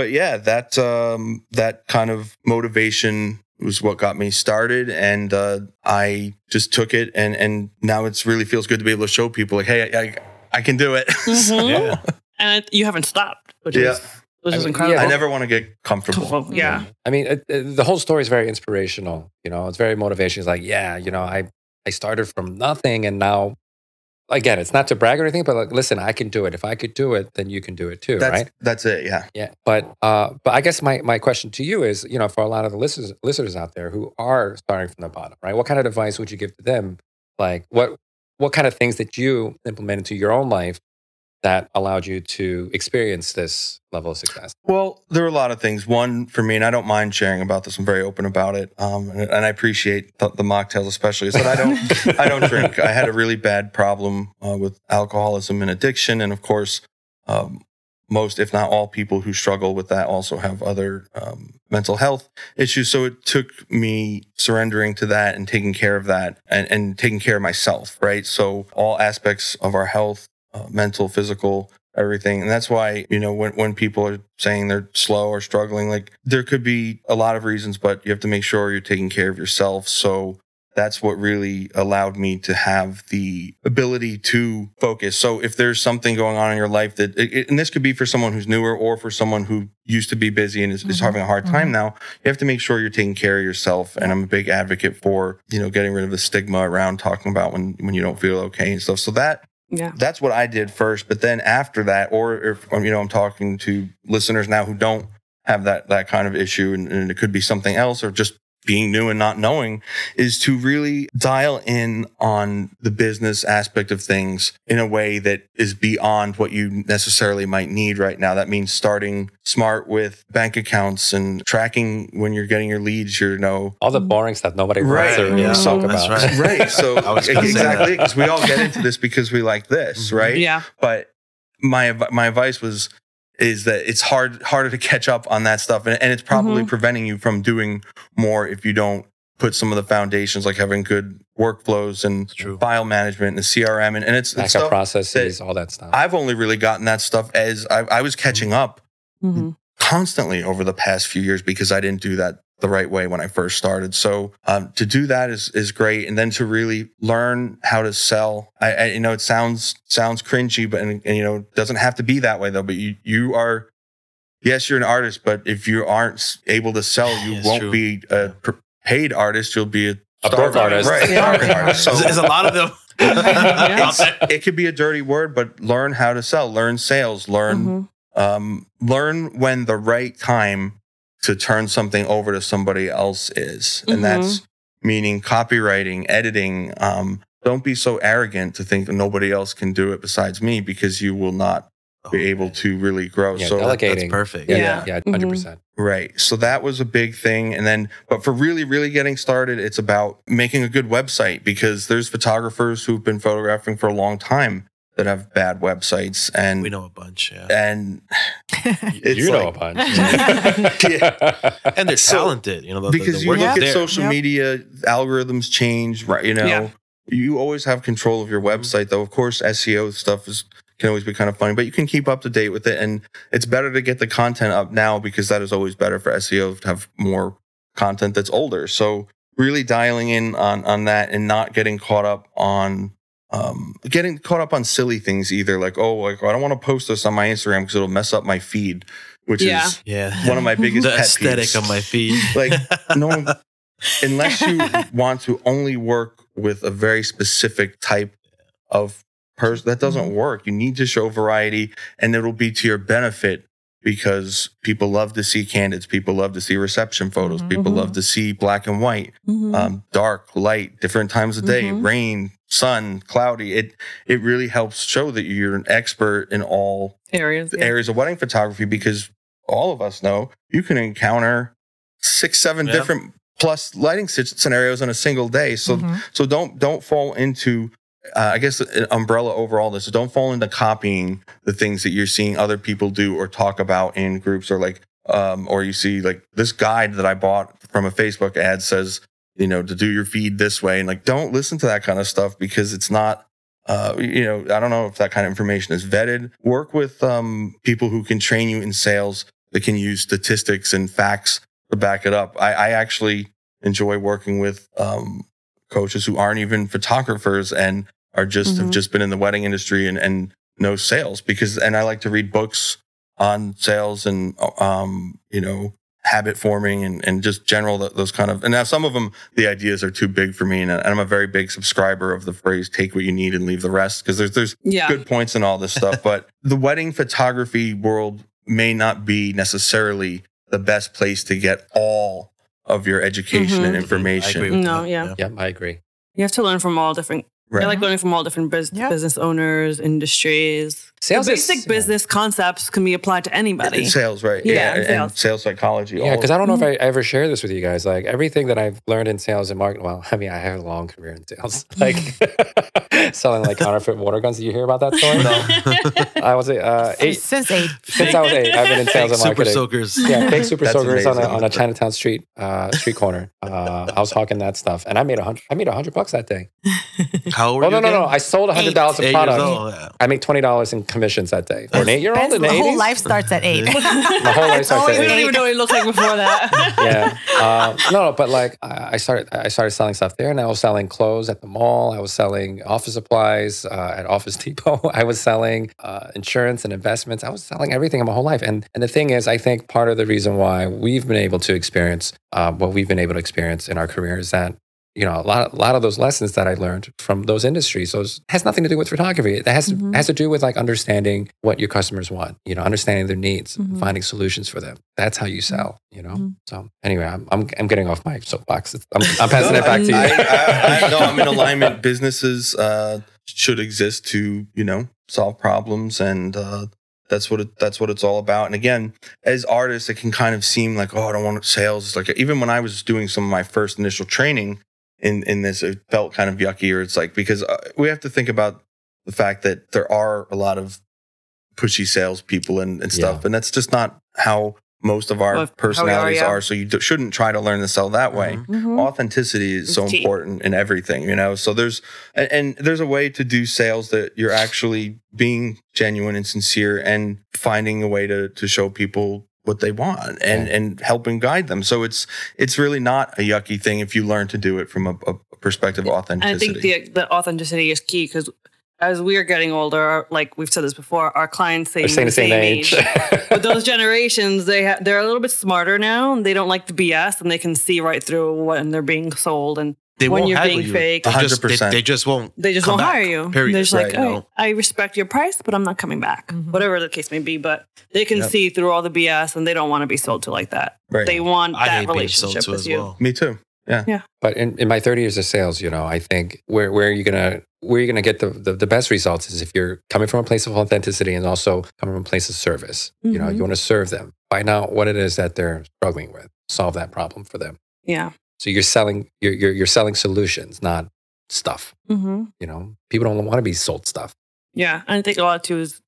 but yeah, that um that kind of motivation was what got me started, and uh, I just took it, and and now it's really feels good to be able to show people like, hey, I, I, I can do it. Mhm. Yeah. And you haven't stopped, which Yeah. is which I is mean, incredible. yeah, I never want to get comfortable. Comfortable, Yeah. I mean, it, it- the whole story is very inspirational. You know, it's very motivational. It's like, yeah, you know, I I started from nothing, and now, again, it's not to brag or anything, but like, listen, I can do it. If I could do it, then you can do it too, That's right? that's it. Yeah. Yeah. But uh, but I guess my my question to you is, you know, for a lot of the listeners listeners out there who are starting from the bottom, right? What kind of advice would you give to them? Like, what what kind of things that you implement into your own life that allowed you to experience this level of success? Well, there are a lot of things. One for me, and I don't mind sharing about this. I'm very open about it, um, and, and I appreciate the, the mocktails, especially. Is that I don't, I don't drink. I had a really bad problem uh, with alcoholism and addiction, and of course, um, most, if not all, people who struggle with that also have other um, mental health issues. So it took me surrendering to that and taking care of that, and, and taking care of myself. Right. So all aspects of our health, uh, mental, physical, everything. And that's why, you know, when, when people are saying they're slow or struggling, like there could be a lot of reasons, but you have to make sure you're taking care of yourself. So that's what really allowed me to have the ability to focus. So if there's something going on in your life that, and this could be for someone who's newer or for someone who used to be busy and is, is Mhm. having a hard time Mhm. now, you have to make sure you're taking care of yourself. And I'm a big advocate for, you know, getting rid of the stigma around talking about when, when you don't feel okay and stuff. So that Yeah. that's what I did first. But then after that, or if um, you know, I'm talking to listeners now who don't have that that kind of issue, and, and it could be something else, or just being new and not knowing, is to really dial in on the business aspect of things in a way that is beyond what you necessarily might need right now. That means starting smart with bank accounts and tracking when you're getting your leads. You know, All the boring stuff nobody wants Right. to Yeah. talk That's about. right. right? So I was gonna say exactly because we all get into this because we like this, Mhm. right? Yeah. but my my advice was is that it's hard harder to catch up on that stuff and, and it's probably Mhm. preventing you from doing more if you don't put some of the foundations like having good workflows and file management and crm and, and it's, it's Backup stuff processes, all that stuff. i've only really gotten that stuff as i, I was catching up Mhm. constantly over the past few years because I didn't do that the right way when I first started. So um, to do that is is great, and then to really learn how to sell. I, I you know it sounds sounds cringy, but and, and you know it doesn't have to be that way though. But you you are. Yes, you're an artist, but if you aren't able to sell, you Yes, won't true. be a paid artist. You'll be a, A broke artist. right? Yeah. starving artist. So There's, there's a lot of them. it could be a dirty word, but learn how to sell, learn sales, learn Mhm. um, learn when the right time to turn something over to somebody else is. And Mhm. that's meaning copywriting, editing. Um, don't be so arrogant to think nobody else can do it besides me because you will not be able to really grow. Yeah, so delegate. That's perfect. yeah, Yeah. yeah, Mhm. hundred percent. Right. So that was a big thing. And then, but for really, really getting started, it's about making a good website because there's photographers who've been photographing for a long time that have bad websites. And, We know a bunch. Yeah. and it's you know like- a bunch. Yeah. And they're So- talented. You know, the, because the you look at there. social Yep. media algorithms change right you know Yeah. you always have control of your mm-hmm. website though of course seo stuff is can always be kind of funny but you can keep up to date with it and it's better to get the content up now because that is always better for seo to have more content that's older so really dialing in on on that and not getting caught up on um, getting caught up on silly things either like oh like i don't want to post this on my instagram because it'll mess up my feed which Yeah. is Yeah. one of my biggest the pet aesthetic peeves of my feed. like no one unless you want to only work with a very specific type of person that doesn't work you need to show variety and it'll be to your benefit because people love to see candids people love to see reception photos Mhm. people Mhm. love to see black and white Mhm. um, dark light different times of day Mhm. rain sun cloudy it it really helps show that you're an expert in all areas. Yeah. areas of wedding photography because all of us know you can encounter six, seven Yeah. different plus lighting scenarios in a single day. So Mhm. so don't don't fall into uh, I guess an umbrella over all this. So don't fall into copying the things that you're seeing other people do or talk about in groups or like, um, or you see like this guide that I bought from a Facebook ad says, you know, to do your feed this way. And like, don't listen to that kind of stuff because it's not, uh, you know, I don't know if that kind of information is vetted. Work with um, people who can train you in sales that can use statistics and facts to back it up. I, I actually enjoy working with um, coaches who aren't even photographers and are just have Mhm. just been in the wedding industry and, and know sales because and I like to read books on sales and um you know habit forming and, and just general those kind of and now some of them the ideas are too big for me and, I'm a very big subscriber of the phrase take what you need and leave the rest because there's there's Yeah. good points in all this stuff but the wedding photography world may not be necessarily the best place to get all of your education and Mhm. information I agree with No, that. yeah. Yep, I agree. You have to learn from all different. Right. I like learning from all different bus- Yeah. business owners, industries. Sales the is- basic yeah. business concepts can be applied to anybody. It's sales, right? Yeah, and, sales. and sales psychology. Yeah, because I don't know if I ever share this with you guys. Like everything that I've learned in sales and marketing. Well, I mean, I have a long career in sales, like selling like counterfeit water guns. Did you hear about that story? No. I was uh, eight Since eight. since I was eight. I've been in sales and marketing. Super soakers. Yeah, fake super That's soakers on a, on a Chinatown street uh, street corner. Uh, I was hawking that stuff, and I made a hundred. I made a hundred bucks that day. How old Oh were no, you no, no! I sold a hundred dollars of Eight years product. old. Yeah. I make twenty dollars in commissions that day for an eight year old Ben's in the whole life starts at eight. My whole life starts always at we don't even know what he looked like before that. yeah. Um, no, no, but like I I started, I started selling stuff there, and I was selling clothes at the mall. I was selling office supplies uh, at Office Depot. I was selling uh, insurance and investments. I was selling everything in my whole life. And and the thing is, I think part of the reason why we've been able to experience uh, what we've been able to experience in our career is that. You know, a lot, a lot of those lessons that I learned from those industries, those has nothing to do with photography. It has Mhm. has to do with like understanding what your customers want. You know, understanding their needs, Mhm. finding solutions for them. That's how you sell. You know. Mhm. So anyway, I'm, I'm I'm getting off my soapbox. I'm, I'm passing it back to you. I, I, I, no, I'm in alignment. Businesses uh, should exist to, you know, solve problems, and uh, that's what it, that's what it's all about. And again, as artists, it can kind of seem like, oh, I don't want sales. It's like even when I was doing some of my first initial training in in this, it felt kind of yucky. Or it's like because uh, we have to think about the fact that there are a lot of pushy salespeople and, and stuff, and that's just not how most of our Well, how we are, personalities yeah. are. So you d- shouldn't try to learn to sell that way Mhm. Mhm. authenticity is so It's key. important in everything you know so there's and, and there's a way to do sales that you're actually being genuine and sincere and finding a way to to show people what they want and Yeah. and helping guide them so it's it's really not a yucky thing if you learn to do it from a, a perspective of And I think the the authenticity is key because as we are getting older, like we've said this before, our clients say They're saying the same age. but those generations, they ha- they're a little bit smarter now. And they don't like the BS, and they can see right through when they're being sold, and They when won't you're being you. fake. They just, they, they just won't. they just won't back, hire you. period, They're just like, "Oh, no. I respect your price, but I'm not coming back. Mhm. Whatever the case may be, but they can Yep. see through all the BS, and they don't want to be sold to like that. right They want I that hate sold relationship to with as you. well. me too Yeah. yeah. But in, in my 30 years of sales, you know, I think where where are you gonna where you're gonna get the, the the best results is if you're coming from a place of authenticity and also coming from a place of service. You know, you want to serve them, find out what it is that they're struggling with, solve that problem for them. Yeah. So you're selling you're you're, you're selling solutions, not stuff. Mm-hmm. You know, people don't want to be sold stuff. Yeah, and I think a lot too is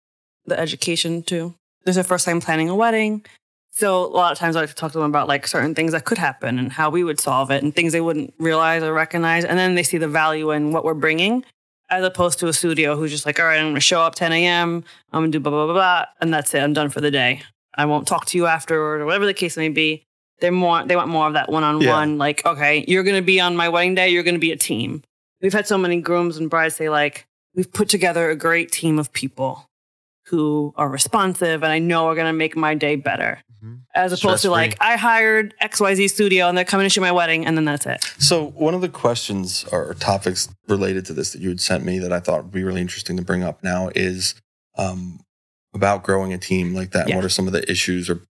the education too. There's a first time planning a wedding. So a lot of times I like to talk to them about like certain things that could happen and how we would solve it and things they wouldn't realize or recognize. And then they see the value in what we're bringing as opposed to a studio who's just like, all right, I'm going to show up 10 a.m. I'm going to do blah, blah, blah, blah. And that's it. I'm done for the day. I won't talk to you afterward or whatever the case may be. They're more, they want more of that one on one. Like, okay, you're going to be on my wedding day. You're going to be a team. We've had so many grooms and brides say like, we've put together a great team of people who are responsive and I know are going to make my day better. Mhm. As opposed to like, I hired XYZ studio and they're coming to shoot my wedding and then that's it. So one of the questions or topics related to this that you had sent me that I thought would be really interesting to bring up now is um, about growing a team like that. And what are some of the issues or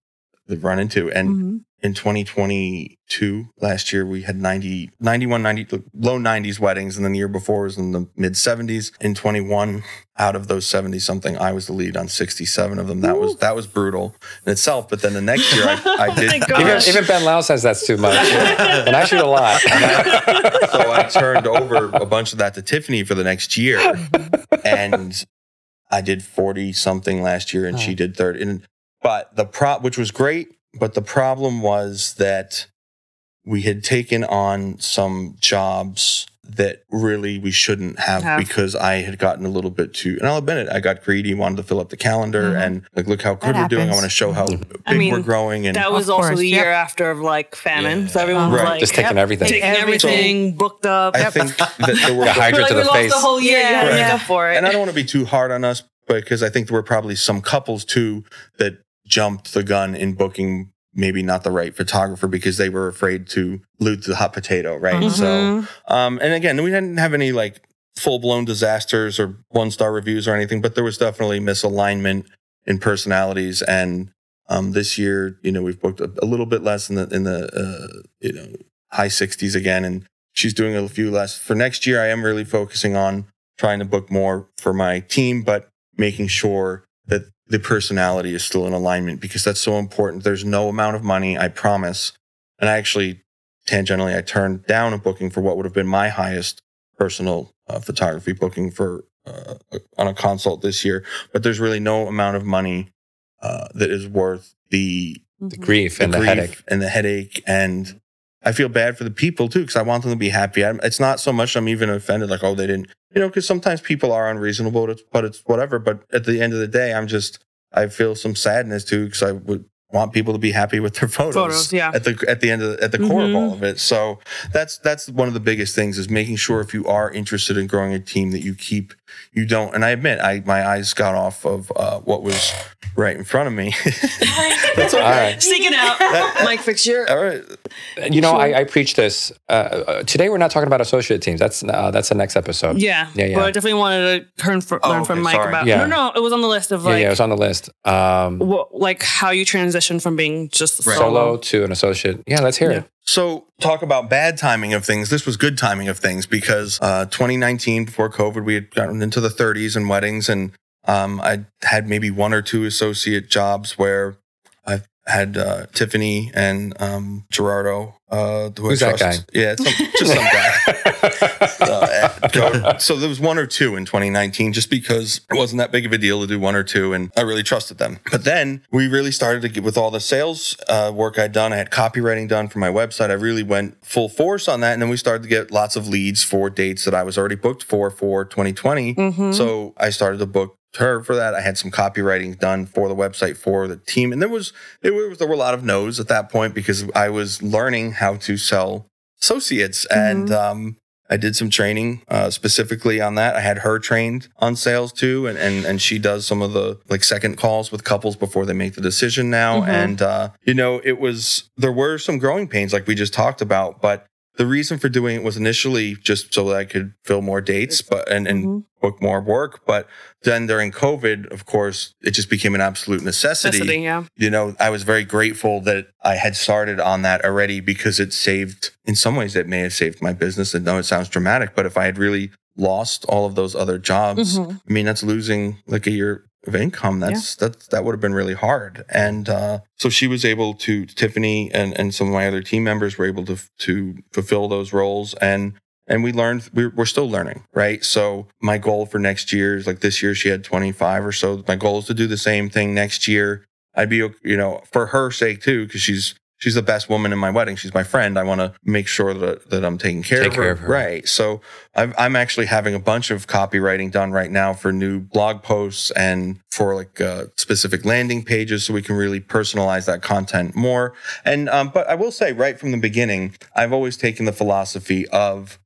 they've run into? And Mhm. In 2022 last year we had 90 91 90 low 90s weddings and then the year before was in the mid 70s in 21 out of those 70 something i was the lead on 67 of them that was that was brutal in itself but then the next year i, I did Thank Even, Gosh. even Ben Lau says that's too much. and I shoot a lot. so I turned over a bunch of that to Tiffany for the next year, and I did forty something last year, and she did thirty. And but the prop which was great, but the problem was that we had taken on some jobs that really we shouldn't have Have. because I had gotten a little bit too, and I'll admit it, I got greedy, wanted to fill up the calendar, Mhm. and like, look how good we're doing. I want to show how big I mean, we're growing, and That was Of also course, the yep. year after of like famine. So everyone was Right. like Just taking everything. taking Everything. everything, booked up. I think that there were The hydrant like to we the lost face. the whole year. you had to Yeah. make up for it. and I don't want to be too hard on us, because I think there were probably some couples too that jumped the gun in booking maybe not the right photographer because they were afraid to loot the hot potato, right? Mhm. So, um, and again, we didn't have any like full blown disasters or one star reviews or anything, but there was definitely misalignment in personalities. And um, this year, you know, we've booked a, a little bit less in the in the uh, you know high 60s again, and she's doing a few less for next year. I am really focusing on trying to book more for my team, but making sure that the personality is still in alignment because that's so important. There's no amount of money, I promise. And I actually, tangentially, I turned down a booking for what would have been my highest personal uh, photography booking for uh, on a consult this year. But there's really no amount of money uh, that is worth the The grief the and the headache. and the headache and I feel bad for the people too because I want them to be happy. I'm, it's not so much I'm even offended like oh they didn't you know because sometimes people are unreasonable but it's, but it's whatever. But at the end of the day, I'm just I feel some sadness too because I would want people to be happy with their photos. Photos, yeah. At the at the end of the, at the core of Mhm. all of it. So that's that's one of the biggest things is making sure if you are interested in growing a team that you keep you don't. And I admit I my eyes got off of uh, what was right in front of me. All right. Sneaking out. Mike Fixture. all right. You know, I, I preach this. Uh, uh, today, we're not talking about associate teams. That's uh, that's the next episode. Yeah. Yeah, yeah. But I definitely wanted to learn, fr- Oh, learn from okay, Mike sorry. about. Yeah. No, no, it was on the list of yeah, like yeah, it was on the list. Um, what, like how you transition from being just Right. solo solo. to an associate. Yeah, let's hear Yeah. it. So, talk about bad timing of things. This was good timing of things because uh, 2019, before COVID, we had gotten into the 30s and weddings, and um, I had maybe one or two associate jobs where I had uh, Tiffany and um, Gerardo. Uh, who I Who's that trust. Yeah, some, just some guy. Uh, so there was one or two in 2019 just because it wasn't that big of a deal to do one or two and I really trusted them. But then we really started to get with all the sales uh, work I'd done. I had copywriting done for my website. I really went full force on that. And then we started to get lots of leads for dates that I was already booked for for 2020. Mhm. So I started to book her for that. I had some copywriting done for the website for the team, and there was it was there were a lot of no's at that point because I was learning how to sell associates, and um, I did some training uh, specifically on that. I had her trained on sales too, and and and she does some of the like second calls with couples before they make the decision now, Mhm. and uh, you know it was there were some growing pains like we just talked about, but. The reason for doing it was initially just so that I could fill more dates, but and, and Mhm. book more work. But then during COVID, of course, it just became an absolute necessity. Necessity, yeah. You know, I was very grateful that I had started on that already because it saved, in some ways, it may have saved my business. And no, it sounds dramatic, but if I had really lost all of those other jobs, Mhm. I mean, that's losing like a year of income. That's that's that would have been really hard. And uh, so she was able to Tiffany and and some of my other team members were able to to fulfill those roles and. And we learned, we're, we're still learning, right? So, my goal for next year is like this year, she had 25 or so. My goal is to do the same thing next year. I'd be, you know, for her sake too, because she's, she's the best woman in my wedding. She's my friend. I want to make sure that, that I'm taking care, Take of, her. care of her. Right. So, I'm, I'm actually having a bunch of copywriting done right now for new blog posts and for like uh, specific landing pages so we can really personalize that content more. And, um, but I will say right from the beginning, I've always taken the philosophy of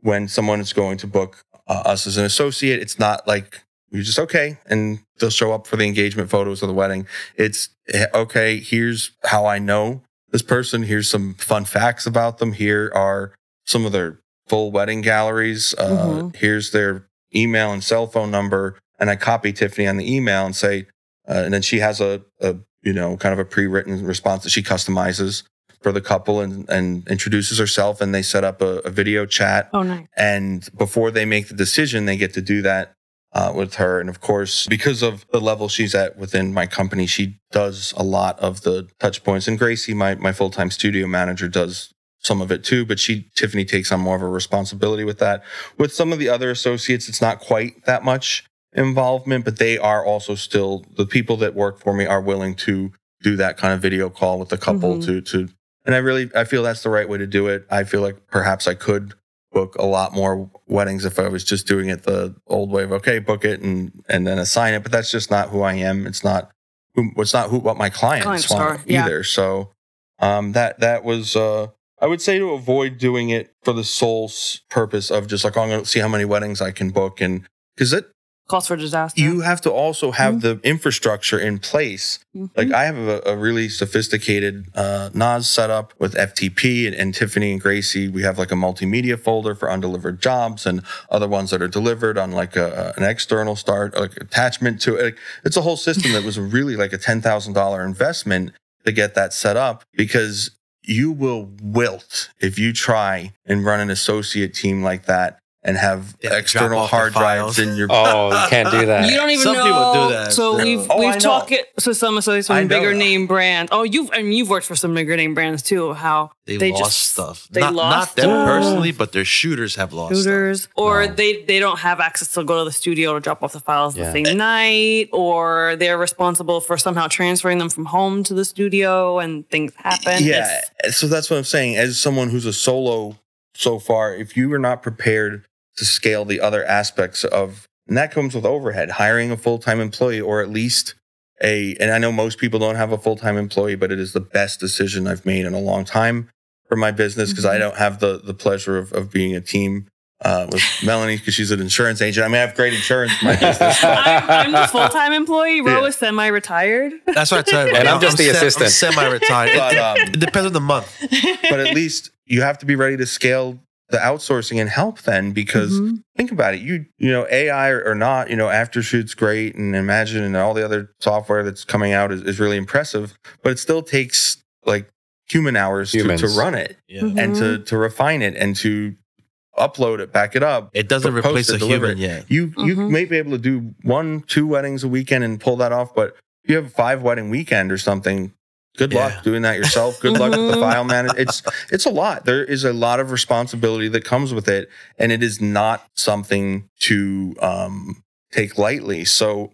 when someone is going to book uh, us as an associate, it's not like you're just okay and they'll show up for the engagement photos of the wedding. It's eh, okay, here's how I know this person. Here's some fun facts about them. Here are some of their full wedding galleries. Uh, Mhm. Here's their email and cell phone number. And I copy Tiffany on the email and say, uh, and then she has a, a, you know, kind of a pre written response that she customizes. for the couple and, and introduces herself and they set up a, a video chat Oh, nice. and before they make the decision, they get to do that uh, with her. And of course, because of the level she's at within my company, she does a lot of the touch points. And Gracie, my, my full time studio manager, does some of it too. But she, Tiffany, takes on more of a responsibility with that. With some of the other associates, it's not quite that much involvement, but they are also still the people that work for me are willing to do that kind of video call with the couple Mhm. to to and I really I feel that's the right way to do it. I feel like perhaps I could book a lot more weddings if I was just doing it the old way of okay, book it and and then assign it. But that's just not who I am. It's not who it's not who what my clients, Clients want are, yeah. either. So um that that was uh I would say to avoid doing it for the sole purpose of just like oh, I'm going to see how many weddings I can book and because it Calls for disaster. you have to also have Mm-hmm. the infrastructure in place Mhm. like I have a, a really sophisticated uh, NAS setup with FTP and, and Tiffany and Gracie. We have like a multimedia folder for undelivered jobs and other ones that are delivered on like a, an external start, like attachment to it. It's a whole system that was really like a ten thousand dollar investment to get that set up because you will wilt if you try and run an associate team like that and have Yeah, external hard drives in your Oh, you can't do that. You don't even Some know. people do that. So Yeah. we've Oh, we've talked it to some associates I from bigger that. name brands. Oh, you've I mean you've worked for some bigger name brands too. How They, They lost just- stuff. they not, lost not them stuff. personally, but their shooters have lost stuff. shooters or No. they they don't have access to go to the studio to drop off the files Yeah. the same night, or they're responsible for somehow transferring them from home to the studio, and things happen. Yeah. It's- So that's what I'm saying. As someone who's a solo so far, if you are not prepared to scale the other aspects of, and that comes with overhead, hiring a full time employee or at least a, and I know most people don't have a full time employee, but it is the best decision I've made in a long time for my business because I Mhm. don't have the the pleasure of, of being a team uh, with Melanie because she's an insurance agent. I mean, I have great insurance in my business. I'm, I'm the full time employee. Ro Yeah. is semi retired. That's what I tell you. And I'm just the assistant. I'm semi-retired. Um, it depends on the month. but at least you have to be ready to scale the outsourcing and help then because Mhm. think about it you you know ai or, or not you know aftershoot's great and Imagen and all the other software that's coming out is, is really impressive but it still takes like human hours to, to run it Yeah. Mhm. and to to refine it and to upload it back it up It doesn't replace it, a human it. yet. you you Mhm. may be able to do one two weddings a weekend and pull that off but you have a five wedding weekend or something good Yeah. luck doing that yourself good luck with the Mhm. file manager it's it's a lot there is a lot of responsibility that comes with it and it is not something to um take lightly so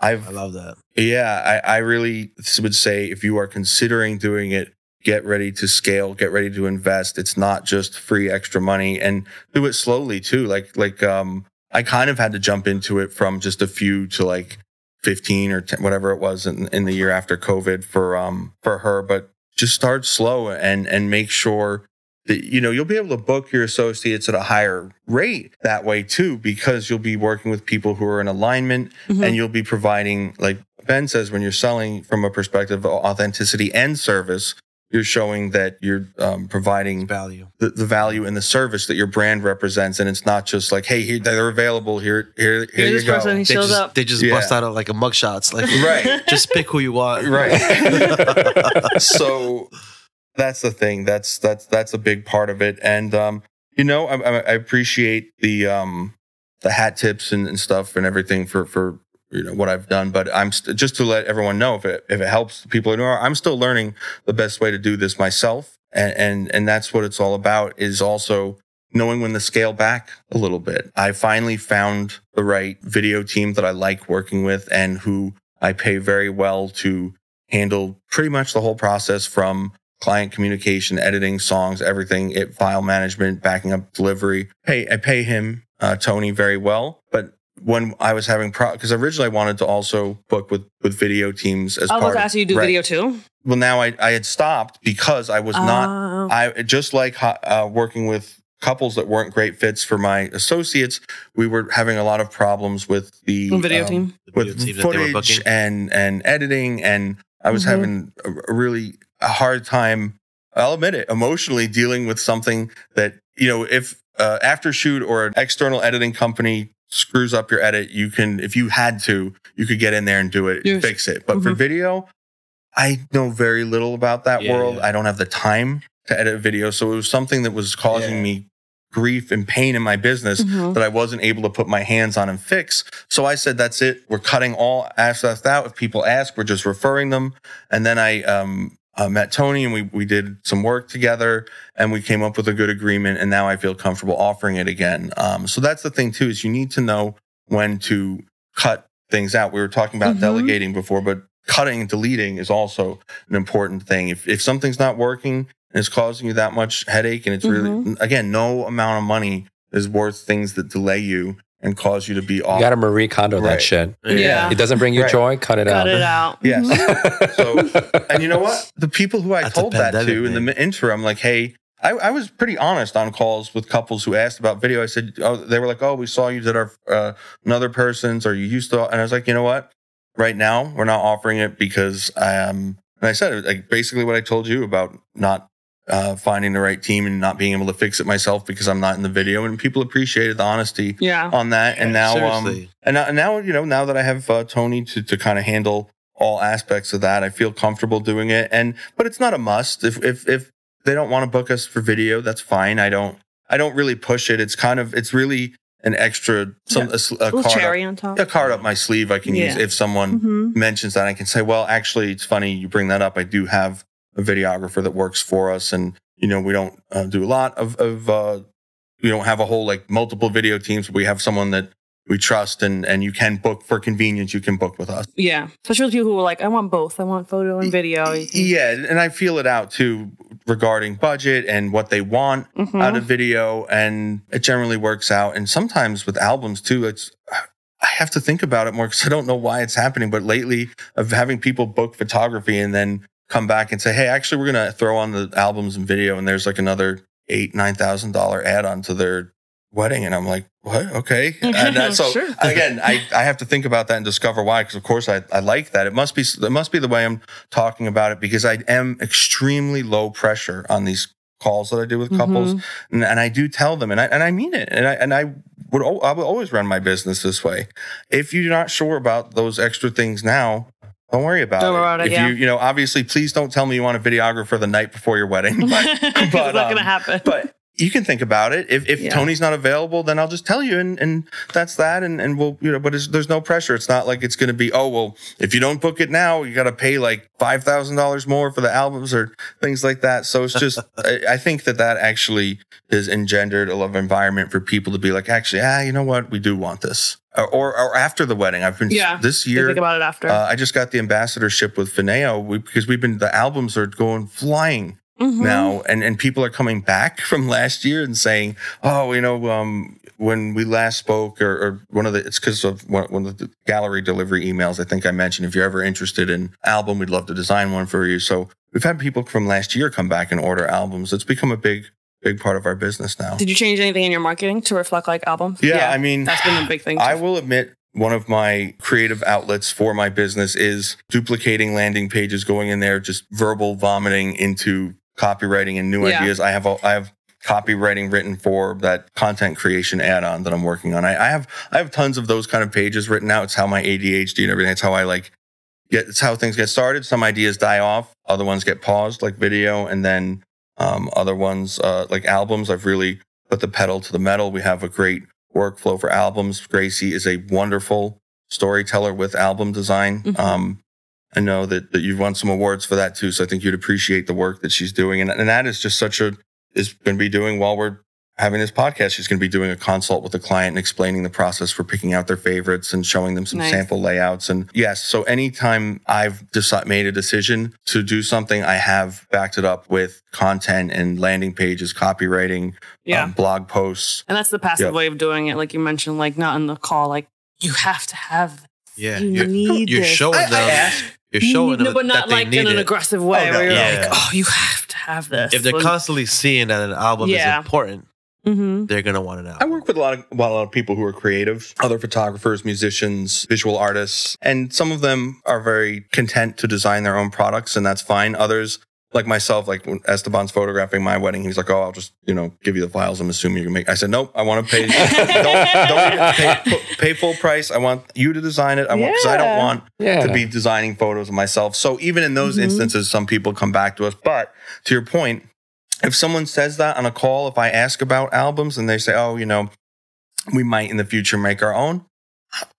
i've I love that. yeah, I, I really would say if you are considering doing it, get ready to scale, get ready to invest. It's not just free extra money and do it slowly too. Like, like, um, I kind of had to jump into it from just a few to like 15 or 10, whatever it was in, in the year after COVID for, um, for her, but just start slow and, and make sure that, you know, you'll be able to book your associates at a higher rate that way too, because you'll be working with people who are in alignment Mhm. and you'll be providing like ben says when you're selling from a perspective of authenticity and service you're showing that you're um, providing Value. the, the value in the service that your brand represents and it's not just like hey here, they're available here here here you this go person. He They shows just, up. they just Yeah. bust out of like a mugshots. Like right just pick who you want. right so that's the thing that's that's that's a big part of it and um you know i, I I appreciate the um the hat tips and, and stuff and everything for for you know what i've done but i'm st- just to let everyone know if it if it helps people who know i'm still learning the best way to do this myself and and and that's what it's all about is also knowing when to scale back a little bit i finally found the right video team that i like working with and who i pay very well to handle pretty much the whole process from client communication, editing songs, everything, it, file management, backing up delivery. Hey, I pay him, uh, Tony, very well. But when I was having pro, because originally I wanted to also book with with video teams as well. I was part about to of- ask you to do right. video too. Well, now I I had stopped because I was not Oh. I just like uh, working with couples that weren't great fits for my associates. We were having a lot of problems with the video um, team. The video with team that they were footage and and editing and i was Mhm. having a, a really a hard time i'll admit it emotionally dealing with something that you know if uh, Aftershoot or an external editing company screws up your edit you can if you had to you could get in there and do it Yes. fix it but for Mhm. video I know very little about that Yeah, world. yeah. I don't have the time to edit video. So it was something that was causing Yeah. me grief and pain in my business Mhm. that I wasn't able to put my hands on and fix. So I said, that's it. We're cutting all aspects out. If people ask, we're just referring them. And then I um, uh, met Tony and we, we did some work together and we came up with a good agreement. And now I feel comfortable offering it again. Um, so that's the thing too, is you need to know when to cut things out. We were talking about Mhm. delegating before, but cutting and deleting is also an important thing. If, if something's not working and it's causing you that much headache and it's really, again, no amount of money is worth things that delay you and cause you to be off. You got to Marie Kondo Right. that shit. Yeah. It doesn't bring you Right. joy, cut it Cut out. Cut it out. Yes. So- and you know what? The people who I That's a told that pandemic, to in the interim, like, hey, I, I was pretty honest on calls with couples who asked about video. I said, oh, they were like, oh, we saw you did our uh, another person's, or you used to, and I was like, you know what? Right now, we're not offering it because um, and I said like basically what I told you about not uh, finding the right team and not being able to fix it myself because I'm not in the video, and people appreciated the honesty Yeah. on that. And now, um, and now, and now, you know, now that I have uh, Tony to to kind of handle all aspects of that, I feel comfortable doing it. And but it's not a must. If if if they don't want to book us for video, that's fine. I don't I don't really push it. It's kind of it's really an extra some a, s- a little card cherry up, on top. a card up my sleeve I can use if someone Mhm. mentions that I can say, well, actually, it's funny you bring that up. I do have a videographer that works for us, and you know, we don't uh, do a lot of of uh, we don't have a whole like multiple video teams. But we have someone that we trust, and and you can book for convenience. You can book with us. Yeah. Especially with people who are like, I want both. I want photo and video. Yeah, and I feel it out too regarding budget and what they want Mhm. out of video, and it generally works out. And sometimes with albums too, it's I have to think about it more because I don't know why it's happening. But lately, of having people book photography and then come back and say, "Hey, actually, we're gonna throw on the albums and video," and there's like another eight nine thousand dollar add on to their wedding, and I'm like, "What? Okay." And uh, so Sure. again, I, I have to think about that and discover why. Because of course, I, I like that. It must be it must be the way I'm talking about it because I am extremely low pressure on these calls that I do with couples, Mhm. and, and I do tell them, and I and I mean it, and I and I would I would always run my business this way. If you're not sure about those extra things now. Don't worry about Don't it. worry about it, if yeah. you, you know, obviously, please don't tell me you want a videographer the night before your wedding. But, it's but, not um, gonna happen. but you can think about it. If, if Yeah. Tony's not available, then I'll just tell you, and, and that's that. And, and we'll, you know, but it's, there's no pressure. It's not like it's going to be, oh, well, if you don't book it now, you got to pay like $5,000 more for the albums or things like that. So it's just, I, I think that that actually has engendered a of environment for people to be like, actually, ah, you know what? We do want this. Or, or, or after the wedding. I've been, Yeah. this year, think about it after. uh, I just got the ambassadorship with Finao we, because we've been, the albums are going flying Mhm. now and and people are coming back from last year and saying oh you know um when we last spoke or, or one of the it's because of one, one of the gallery delivery emails i think i mentioned if you're ever interested in album we'd love to design one for you so we've had people from last year come back and order albums it's become a big big part of our business now Did you change anything in your marketing to reflect like albums? yeah, i mean that's been a big thing. I will admit one of my creative outlets for my business is duplicating landing pages, going in there, just verbal vomiting into copywriting and new Yeah. ideas. I have a, I have copywriting written for that content creation add-on that I'm working on. I, I have I have tons of those kind of pages written out. It's how my ADHD and everything. It's how I like get. It's how things get started. Some ideas die off. Other ones get paused, like video, and then um, other ones uh, like albums. I've really put the pedal to the metal. We have a great workflow for albums. Gracie is a wonderful storyteller with album design. Mhm. Um, I know that, that you've won some awards for that too. So I think you'd appreciate the work that she's doing. And, and that is just such a, is going to be doing while we're having this podcast. She's going to be doing a consult with the client and explaining the process for picking out their favorites and showing them some Nice. sample layouts. And yes, so anytime I've decided, made a decision to do something, I have backed it up with content and landing pages, copywriting, yeah. um, blog posts. and that's the passive yeah. way of doing it. Like you mentioned, like not in the call, like you have to have this. Yeah, You you're, need you're this. showing I- I them. ask- you're showing no, them but not that they like need in an it. aggressive way Oh, no. where you're Yeah. like, oh, you have to have this. If they're When- constantly seeing that an album Yeah. is important, Mhm. they're gonna want it out. I work with a lot of well, a lot of people who are creative, other photographers, musicians, visual artists, and some of them are very content to design their own products, and that's fine. Others like myself, like when Esteban's photographing my wedding, he's like, "Oh, I'll just you know give you the files. I'm assuming you can make." I said, "Nope, I want to pay. don't, don't pay, pay full price. I want you to design it. I want because I don't want Yeah. to be designing photos of myself. So even in those Mhm. instances, some people come back to us. But to your point, if someone says that on a call, if I ask about albums and they say, "Oh, you know, we might in the future make our own,"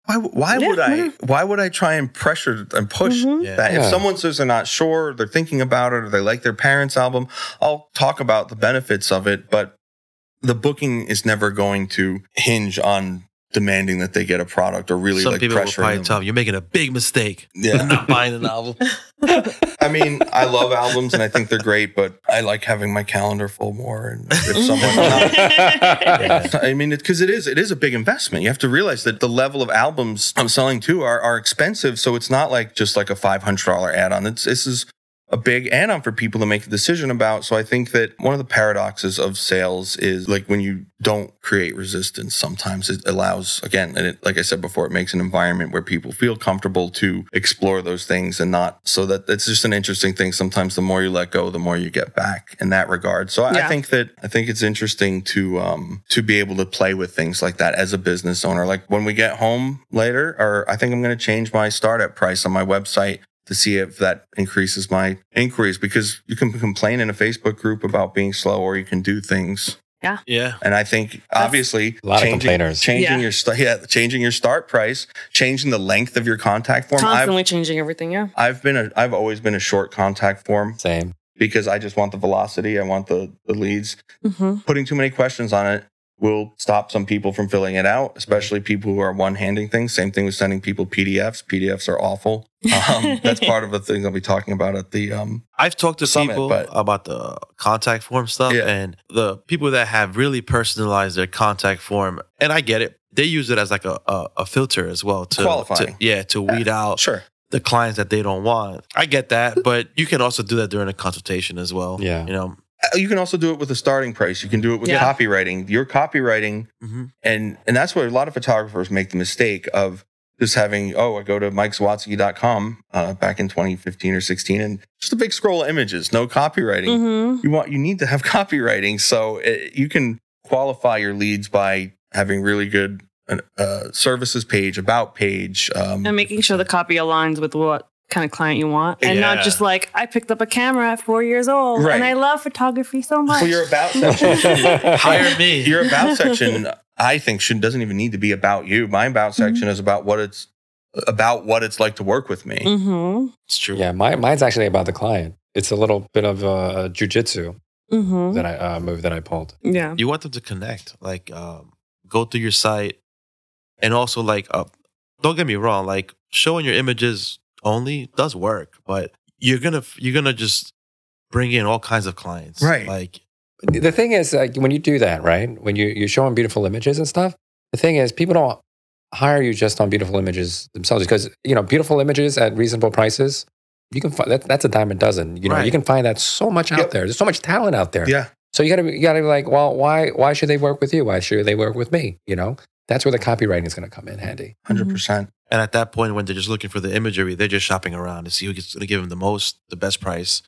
why, why Yeah, would I? yeah. Why would I try and pressure and push Mhm. Yeah. that? If someone says they're not sure, they're thinking about it, or they like their parents' album, I'll talk about the benefits of it. But the booking is never going to hinge on demanding that they get a product or really Some like people will pressuring probably them. tell you, you're making a big mistake. Yeah. not buying an album. I mean, I love albums and I think they're great, but I like having my calendar full more. And if someone, Yeah. I mean, because it is, it is a big investment. You have to realize that the level of albums I'm selling too are, are expensive. So it's not like just like a $500 add-on. It's, this is a big add-on for people to make a decision about. So I think that one of the paradoxes of sales is like when you don't create resistance, sometimes it allows, again, and it, like I said before, it makes an environment where people feel comfortable to explore those things and not so that it's just an interesting thing. Sometimes the more you let go, the more you get back in that regard. So I, I think that I think it's interesting to um to be able to play with things like that as a business owner. Like when we get home later, or I think I'm going to change my startup price on my website to see if that increases my inquiries because you can complain in a Facebook group about being slow or you can do things. Yeah. Yeah. And I think obviously A lot of changing, complainers. changing Yeah. your st- yeah, changing your start price, changing the length of your contact form. I've, Constantly changing everything. Yeah. I've been a I've always been a short contact form Same. because I just want the velocity. I want the the leads. hmm Putting too many questions on it will stop some people from filling it out, especially people who are one-handing things. Same thing with sending people PDFs. PDFs are awful. Um, that's part of the things I'll be talking about at the um, I've talked to Summit, people but- about the contact form stuff Yeah. and the people that have really personalized their contact form, and I get it. They use it as like a, a, a filter as well to, Qualifying. to yeah to weed out sure. the clients that they don't want. I get that, but you can also do that during a consultation as well. Yeah. you know. Uh, You can also do it with a starting price. You can do it with Yeah. copywriting. Your copywriting Mhm. and and that's where a lot of photographers make the mistake of just having oh i go to mikezawadzki.com uh, back in 2015 or 16 and just a big scroll of images no copywriting hmm you want you need to have copywriting so it, you can qualify your leads by having really good uh, uh, services page about page um, And making sure the copy aligns with what kind of client you want, and Yeah. not just like I picked up a camera at four years old, Right. and I love photography so much. well your about section Hire me. your about section i think should doesn't even need to be about you my about section is about what it's about what it's like to work with me mm-hmm. it's true. Yeah, my, mine's actually about the client. It's a little bit of uh, jujitsu Mm-hmm. that I uh, move that I pulled. Yeah. you want them to connect like um, go through your site and also like uh, don't get me wrong like showing your images only does work but you're gonna you're gonna just bring in all kinds of clients Right. like The thing is, like, when you do that, right? When you, you're showing beautiful images and stuff, the thing is, people don't hire you just on beautiful images themselves because, you know, beautiful images at reasonable prices, you can find that, that's a dime a dozen. You know, Right. you can find that so much out Yep. there. There's so much talent out there. yeah So you gotta, you gotta be like, well, why, why should they work with you? Why should they work with me? You know, that's where the copywriting is going to come in handy. 100% and at that point when they're just looking for the imagery they're just shopping around to see who's gonna give them the most the best price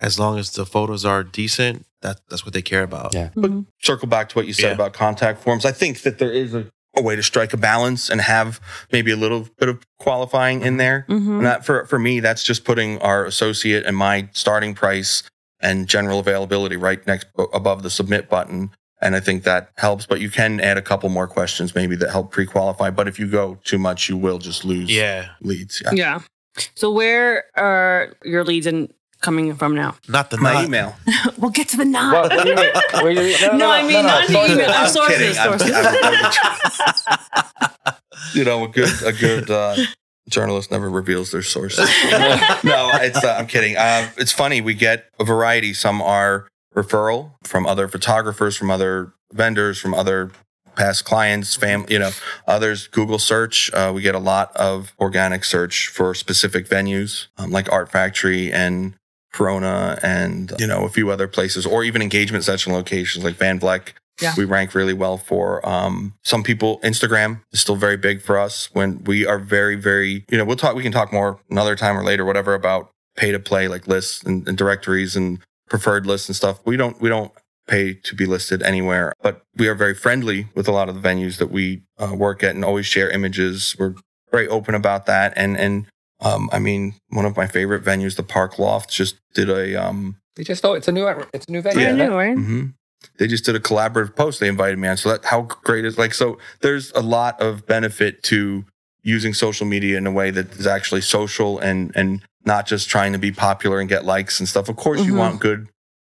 as long as the photos are decent that that's what they care about Yeah. Mhm. circle back to what you said Yeah. about contact forms. I think that there is a, a way to strike a balance and have maybe a little bit of qualifying in there. Mhm. And that for, for me, that's just putting our associate and my starting price and general availability right next above the submit button. And I think that helps, but you can add a couple more questions maybe that help pre-qualify. But if you go too much, you will just lose yeah leads. Yeah. Yeah. So where are your leads in coming from now? not the My not- email. we'll get to the Knot. What, what you mean? What do you- No, I mean, not the email. I'm sources, kidding. I'm- sources. I'm- you know, a good a good uh, journalist never reveals their sources. no, it's uh, I'm kidding. Uh, it's funny. We get a variety. Some are referral from other photographers, from other vendors, from other past clients, family. You know, others Google search. Uh, we get a lot of organic search for specific venues, um, like Art Factory and Corona, and you know a few other places, or even engagement session locations like Van Vleck Yeah. we rank really well for. Um, some people, Instagram is still very big for us when we are very, very, you know, we'll talk, we can talk more another time or later, whatever, about pay to play like lists and, and directories and preferred lists and stuff. We don't we don't pay to be listed anywhere, but we are very friendly with a lot of the venues that we uh, work at and always share images. We're very open about that. And and um, I mean, one of my favorite venues, the Park Loft, just did a um, They just oh, it's a new it's a new venue. Yeah. Brand isn't it? new, right? hmm They just did a collaborative post. They invited me on. So that how great is like so. There's a lot of benefit to using social media in a way that is actually social and and not just trying to be popular and get likes and stuff. Of course, you Mhm. want good.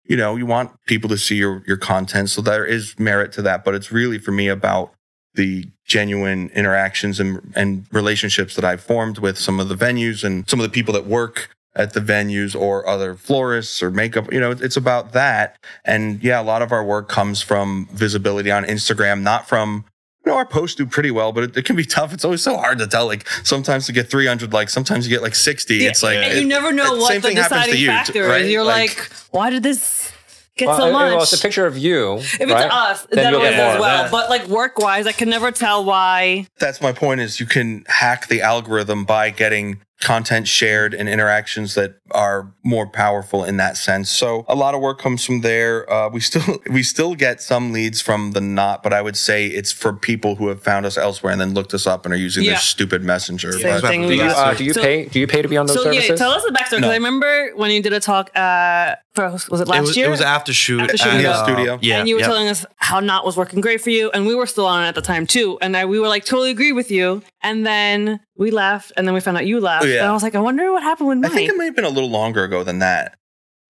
You know, you want people to see your your content. So there is merit to that. But it's really for me about the genuine interactions and and relationships that I've formed with some of the venues and some of the people that work at the venues or other florists or makeup. You know, it's about that. And yeah, a lot of our work comes from visibility on Instagram, not from, you know, our posts do pretty well, but it, it can be tough. It's always so hard to tell. Like sometimes to get 300 likes, sometimes you get like 60. Yeah, It's like, and it- you never know it- what same the thing happens to deciding you, factor right? is. You're Like- like, why did this get Well, so it- much? well, it's a picture of you. if it's right? us, Then that you'll always get more as well. that. But like work wise, I can never tell why. that's my point is you can hack the algorithm by getting content shared and interactions that are more powerful in that sense. So a lot of work comes from there. Uh, we still we still get some leads from the Knot, but I would say it's for people who have found us elsewhere and then looked us up and are using Yeah. their stupid messenger. Same But- thing Do you, uh, do you So- pay? Do you pay to be on those So services? yeah, tell us the backstory because No. I remember when you did a talk. Uh, for, was it last it was, year? It was Aftershoot. After shoot, at, yeah. uh, Studio. Yeah. and you were yeah. telling us how Knot was working great for you, and we were still on it at the time too. And I, we were like totally agree with you. And then we left, and then we found out you left. Yeah. And I was like, I wonder what happened with I think it may have been a little longer ago than that.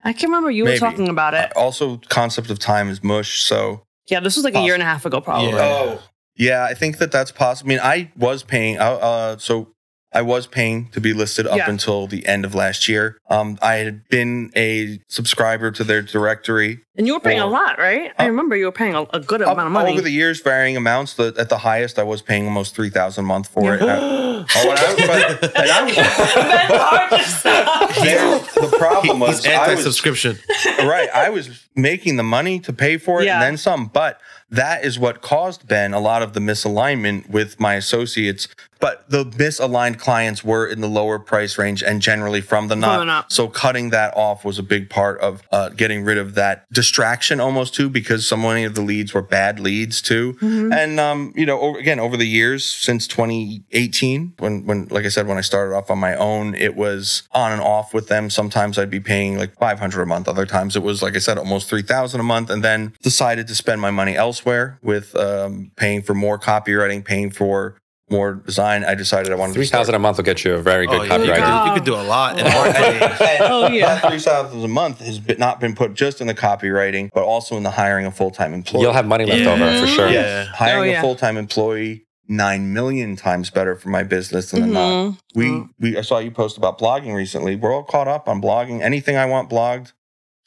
I can't remember you were talking about it. Also, concept of time is mush. So Yeah, this was like a year and a half ago, probably. Yeah. Oh, yeah, I think that that's possible. I mean, I was paying. Uh, uh, so I was paying to be listed up Yeah. until the end of last year. Um, I had been a subscriber to their directory And you were paying a lot, right? I Uh, remember you were paying a, a good up, amount of money. over the years, varying amounts. The, at the highest, I was paying almost three thousand a month for it. I- oh, and I, but, and I was, That's hard to stop. here's the problem was He's I was anti-subscription. right. I was making the money to pay for it Yeah. and then some. But that is what caused Ben a lot of the misalignment with my associates. But the misaligned clients were in the lower price range and generally from the From Knot. the Knot. So cutting that off was a big part of uh, getting rid of that distraction almost too, because so many of the leads were bad leads too. Mm-hmm. And um, you know, over, again, over the years since 2018, when when like I said, when I started off on my own, it was on and off with them. Sometimes I'd be paying like 500 a month. Other times it was like I said, almost 3,000 a month. And then decided to spend my money elsewhere with um, paying for more copywriting, paying for more design. I decided I wanted Three to start- a month will get you a very good Oh, yeah, you, could, you could do a lot. in And- marketing. and Oh, yeah. Three thousand a month has been, not been put just in the copywriting, but also in the hiring of full time employee. You'll have money left Yeah. over for sure. Yeah. hiring Oh, yeah. a full time employee nine million times better for my business than a Knot. We Mhm. we I saw you post about blogging recently. We're all caught up on blogging. Anything I want blogged is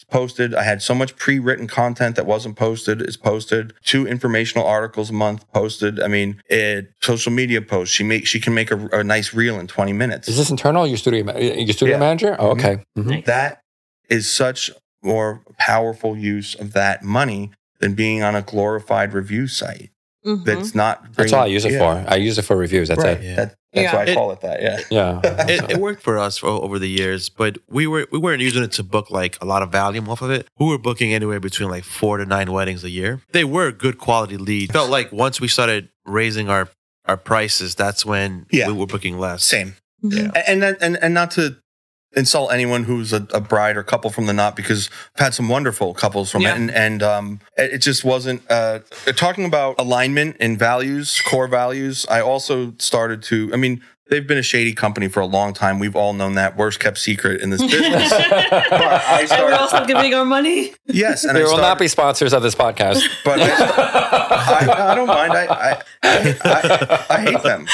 posted. I had so much pre written content that wasn't posted is posted. Two informational articles a month posted. I mean, it, social media posts. She make she can make a, a nice reel in twenty minutes. Is this internal? Your studio, your studio Yeah. manager? Oh, okay. Mhm. Nice. that is such more powerful use of that money than being on a glorified review site. Mhm. That's not. That's all I use it Yeah. for. I use it for reviews. That's right. it. Yeah. That, that's Yeah. why I It- call it that. Yeah. Yeah. it, it worked for us for, over the years, but we were we weren't using it to book like a lot of volume off of it. We were booking anywhere between like four to nine weddings a year. They were good quality leads. Felt like once we started raising our our prices, that's when Yeah. we were booking less. Same. Mm-hmm. Yeah. A- And and and not to insult anyone who's a, a bride or couple from the knot because I've had some wonderful couples from Yeah. it and, and um it it just wasn't uh talking about alignment and values core values I also started to I mean they've been a shady company for a long time. We've all known that. Worst kept secret in this business. But I and we're also giving our money. yes and There I will started, not be sponsors of this podcast. but I, I, I don't mind. I I, I I I hate them.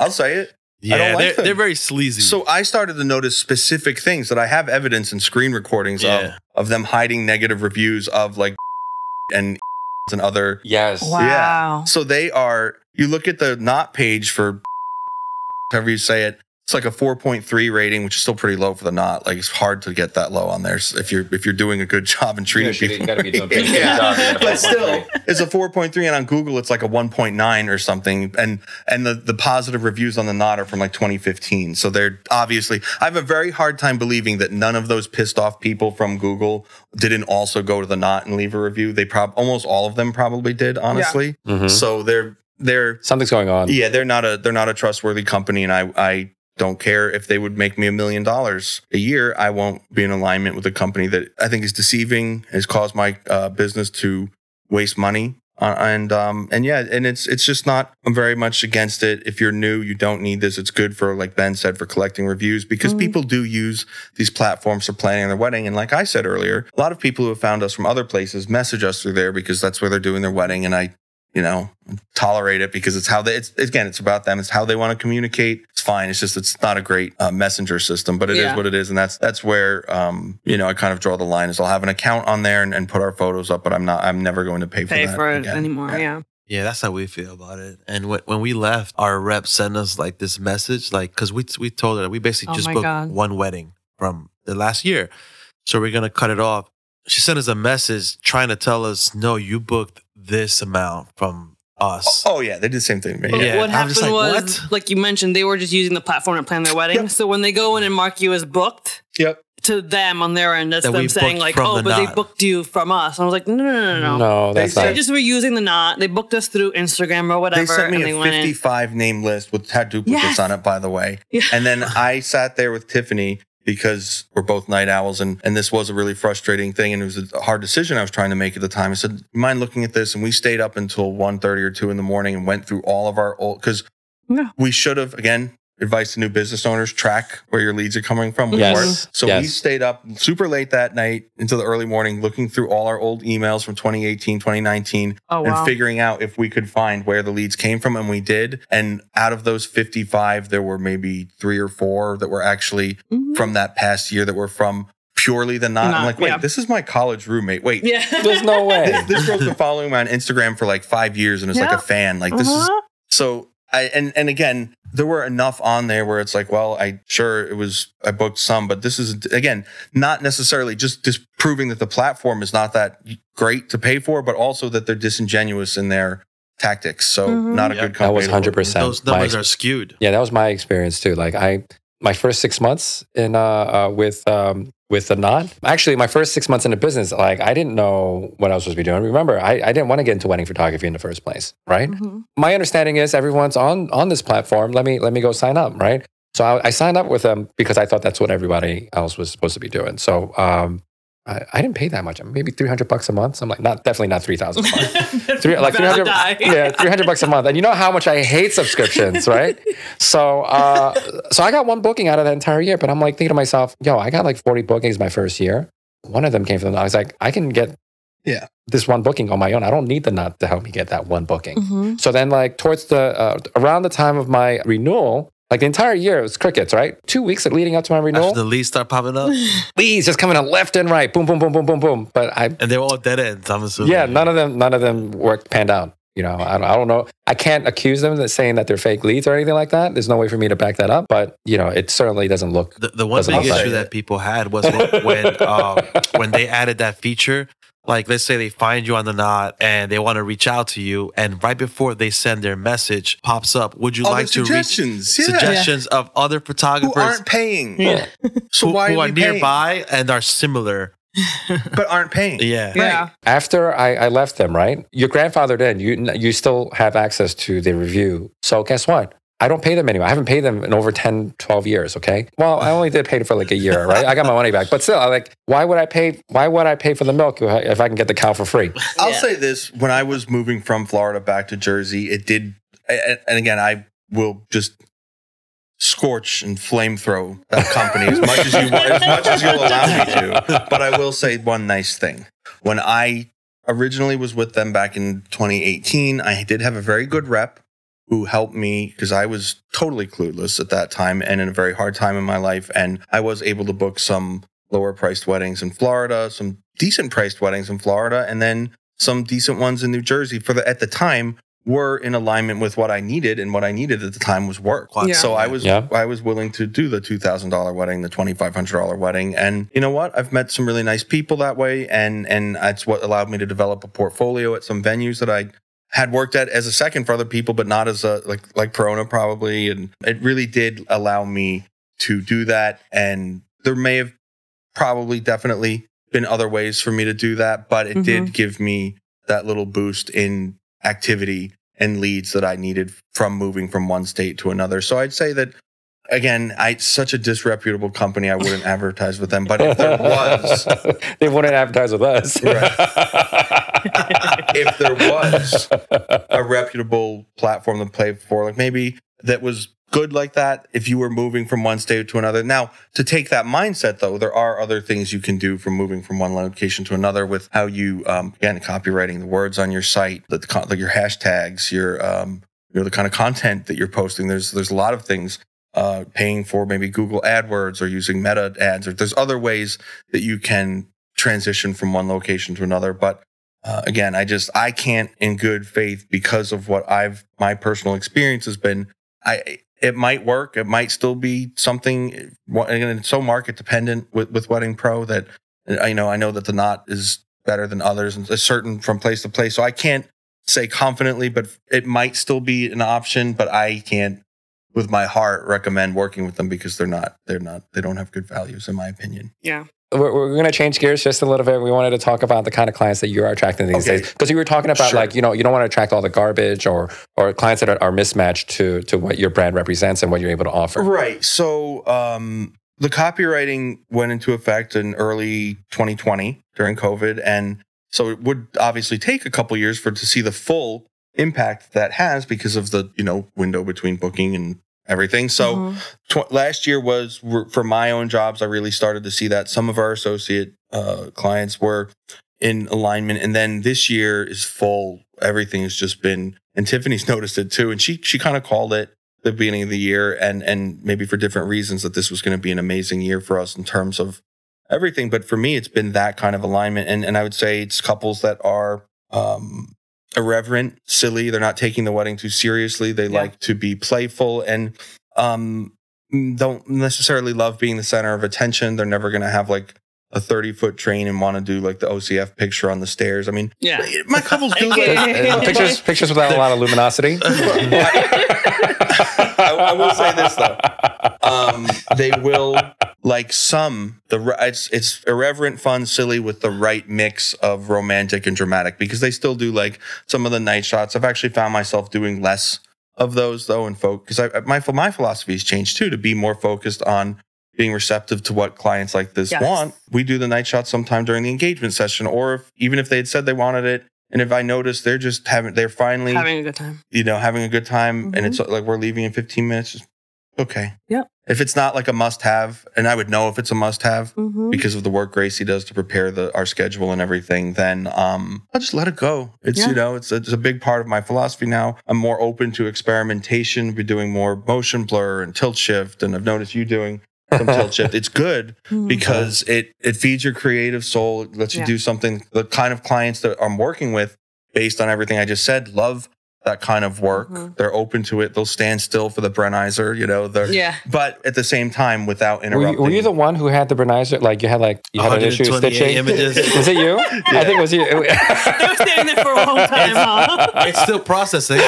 I'll say it Yeah, don't like they're, they're very sleazy. So I started to notice specific things that I have evidence and screen recordings Yeah. of of them hiding negative reviews of like and and other. yes. Wow. Yeah. So they are. You look at the Knot page for however you say it. It's like a 4.3 rating, which is still pretty low for the knot. Like it's hard to get that low on there if you're if you're doing a good job and treating should- people. you gotta be doing a good Yeah. job to get a But still, it's a 4.3, and on Google it's like a 1.9 or something. And and the the positive reviews on the knot are from like 2015. So they're obviously. I have a very hard time believing that none of those pissed off people from Google didn't also go to the knot and leave a review. They prob almost all of them probably did, honestly. Mhm. So they're they're Something's going on. yeah, they're not a they're not a trustworthy company, and I I don't care if they would make me a million dollars a year. I won't be in alignment with a company that I think is deceiving, has caused my uh, business to waste money. Uh, and um and yeah, and it's it's just not. I'm very much against it. If you're new, you don't need this. It's good for like Ben said for collecting reviews because Mhm. people do use these platforms for planning their wedding. And like I said earlier, a lot of people who have found us from other places message us through there because that's where they're doing their wedding. And I you know, tolerate it because it's how they, it's again, it's about them. It's how they want to communicate. It's fine. It's just, it's not a great uh, messenger system, but it is Yeah. what it is. And that's, that's where, um, you know, I kind of draw the line is I'll have an account on there and, and put our photos up, but I'm not, I'm never going to pay for Pay that for it again. anymore. Yeah. Yeah, that's how we feel about it. And when, when we left, our rep sent us like this message, like because we we told her we basically Oh just booked God. one wedding from the last year, so we're gonna cut it off. She sent us a message trying to tell us, no, you booked this amount from us. Oh, oh yeah. They did the same thing to me. But Yeah, what happened like, was, what? like you mentioned, they were just using the platform to plan their wedding. Yep. So when they go in and mark you as booked, Yep. to them on their end, that's That them saying like, "Oh, the but they booked you from us." And I was like, "No, no, no, no, no." No, They that's They not. just were using the knot. They booked us through Instagram or whatever, They sent and me they a 55 name list with had duplicates Yes. on it, by the way. Yeah. And then I sat there with Tiffany because we're both night owls and, and this was a really frustrating thing and it was a hard decision I was trying to make at the time. I said, "You mind looking at this? And we stayed up until 1.30 or 2 in the morning and went through all of our old because Yeah. we should have again advice to new business owners track where your leads are coming from. Yes. before. So we stayed up super late that night into the early morning looking through all our old emails from 2018, 2019 Oh and wow. figuring out if we could find where the leads came from and we did and out of those 55 there were maybe three or four that were actually Mhm. from that past year that were from purely the Knot i'm like wait yeah. this is my college roommate wait Yeah. There's no way. this, this girl's been following me on instagram for like five years and is like a fan like this is Uh-huh. so I and and again, there were enough on there where it's like, well, I sure it was I booked some, but this is again not necessarily just just proving that the platform is not that great to pay for, but also that they're disingenuous in their tactics. So Mhm. not a Yeah. good company. That was to work with. 100%. Those my numbers ex- are skewed. Yeah, that was my experience too. Like I, my first six months in uh, uh with um with the Knot. Actually, my first six months in the business, like I didn't know what I was supposed to be doing. Remember, I, I didn't want to get into wedding photography in the first place, right? Mhm. My understanding is everyone's on on this platform. Let me let me go sign up, right? So I, I signed up with them because I thought that's what everybody else was supposed to be doing. So um, I, I didn't pay that much. Maybe three hundred bucks a month. So I'm like, not definitely not three thousand a month. Three, like three About to hundred, die. yeah, three hundred bucks a month. And you know how much I hate subscriptions, right? so, uh, so I got one booking out of that entire year. But I'm like thinking to myself, yo, I got like forty bookings my first year. One of them came from. the, I was like, I can get, Yeah. this one booking on my own. I don't need the Knot to help me get that one booking. Mhm. So then, like towards the uh, around the time of my renewal, like the entire year, it was crickets, right? Two weeks leading up to my renewal, After the leads start popping up, leads just coming in left and right, boom, boom, boom, boom, boom, boom. But I and they're all dead ends. I'm assuming. yeah, none of them, none of them worked panned out. You know, I don't, I don't know. I can't accuse them of saying that they're fake leads or anything like that. There's no way for me to back that up. But you know, it certainly doesn't look. The, the one big issue that people had was when when, um, when they added that feature. Like, let's say they find you on the Knot and they want to reach out to you, and right before they send their message, pops up. Would you All like the to reach suggestions, yeah. suggestions of other photographers who photographers aren't paying. Yeah. So who, why who are, are paying? nearby and are similar? but aren't paying? Yeah. Yeah. After I, I left them, right? You're grandfathered in. You you still have access to the review. So guess what? I don't pay them anymore. I haven't paid them in over 10, 12 years. Okay. Well, I only did pay for like a year, right? I got my money back, but still, I like, why would I pay? Why would I pay for the milk if I can get the cow for free? I'll Yeah. say this: when I was moving from Florida back to Jersey, it did, and and again, I will just scorch and flamethrow that company as much as you want, as much as you'll allow me to. But I will say one nice thing: when I originally was with them back in 2018, I did have a very good rep who helped me because I was totally clueless at that time and in a very hard time in my life, and I was able to book some lower priced weddings in Florida, some decent priced weddings in Florida, and then some decent ones in New Jersey for the at the time were in alignment with what I needed, and what I needed at the time was work. Yeah. So I was Yeah. I was willing to do the two thousand dollar wedding, the twenty five hundred dollar wedding, and you know what? I've met some really nice people that way, and and that's what allowed me to develop a portfolio at some venues that I had worked at as a second for other people, but not as a like like Corona probably, and it really did allow me to do that. And there may have probably definitely been other ways for me to do that, but it did mm-hmm. give me that little boost in activity and leads that I needed from moving from one state to another. So I'd say that again, I such a disreputable company, I wouldn't advertise with them. But if there was, they wouldn't advertise with us. if there was a reputable platform to play for, like maybe that was good like that, if you were moving from one state to another. Now, to take that mindset though, there are other things you can do from moving from one location to another with how you, um, again, copywriting the words on your site, the, like your hashtags, your, um, you know, the kind of content that you're posting. There's, there's a lot of things uh, paying for maybe Google AdWords or using Meta ads, or there's other ways that you can transition from one location to another. But uh, again, I just I can't, in good faith, because of what I've my personal experience has been. I it might work, it might still be something. And it's so market dependent with with Wedding Pro that you know I know that the Knot is better than others and it's certain from place to place. So I can't say confidently, but it might still be an option. But I can't with my heart recommend working with them because they're not they're not they don't have good values in my opinion. Yeah. We're, we're going to change gears just a little bit. We wanted to talk about the kind of clients that you are attracting these Okay. days, because you were talking about Sure. like you know you don't want to attract all the garbage or or clients that are, are mismatched to to what your brand represents and what you're able to offer. Right. So um, the copywriting went into effect in early 2020 during COVID, and so it would obviously take a couple years for to see the full impact that has because of the you know window between booking and everything. So Mhm. tw- last year was for my own jobs. I really started to see that some of our associate uh, clients were in alignment, and then this year is full. Everything has just been, and Tiffany's noticed it too, and she she kind of called it the beginning of the year, and and maybe for different reasons that this was going to be an amazing year for us in terms of everything. But for me, it's been that kind of alignment, and and I would say it's couples that are. Um, irreverent, silly. They're not taking the wedding too seriously. They Yeah. like to be playful and um, don't necessarily love being the center of attention. They're never going to have like a 30 foot train and want to do like the OCF picture on the stairs. I mean, Yeah. my couples do Okay. like, Uh, pictures pictures without a lot of luminosity. I, I will say this though. Um, they will like some the it's it's irreverent, fun, silly with the right mix of romantic and dramatic because they still do like some of the night shots. I've actually found myself doing less of those though and focus because I my my philosophy has changed too to be more focused on being receptive to what clients like this Yes. want. We do the night shots sometime during the engagement session, or if, even if they had said they wanted it, and if I notice they're just having they're finally Having a good time. you know, having a good time and Mhm. it's like we're leaving in 15 minutes. just- Okay. Yep. If it's not like a must have, and I would know if it's a must have Mm-hmm. because of the work Gracie does to prepare the our schedule and everything, then um I'll just let it go. It's Yeah. you know, it's a, it's a big part of my philosophy now. I'm more open to experimentation, be doing more motion blur and tilt shift, and I've noticed you doing some tilt shift. It's good because it it feeds your creative soul. It lets you Yeah. do something. The kind of clients that I'm working with, based on everything I just said, love that kind of work. Mhm. They're open to it. They'll stand still for the Brenizer. You know, they're Yeah. but at the same time without Were interrupting. you, were you the one who had the Brenizer? Like you had like you had an issue 128 stitching. images. Was it you? I think it was you. They were standing there for a long time, huh? it's still processing.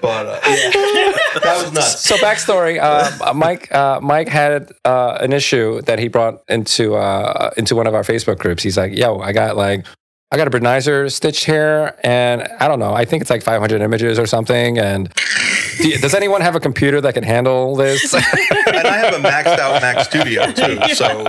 but uh, yeah, that was nuts. So backstory: uh, Mike, uh, Mike had uh, an issue that he brought into uh, into one of our Facebook groups. He's like, "Yo, I got like, I got a Brenizer stitched here, and I don't know. I think it's like 500 images or something. And do you- does anyone have a computer that can handle this? and I have a maxed out Mac Studio too. So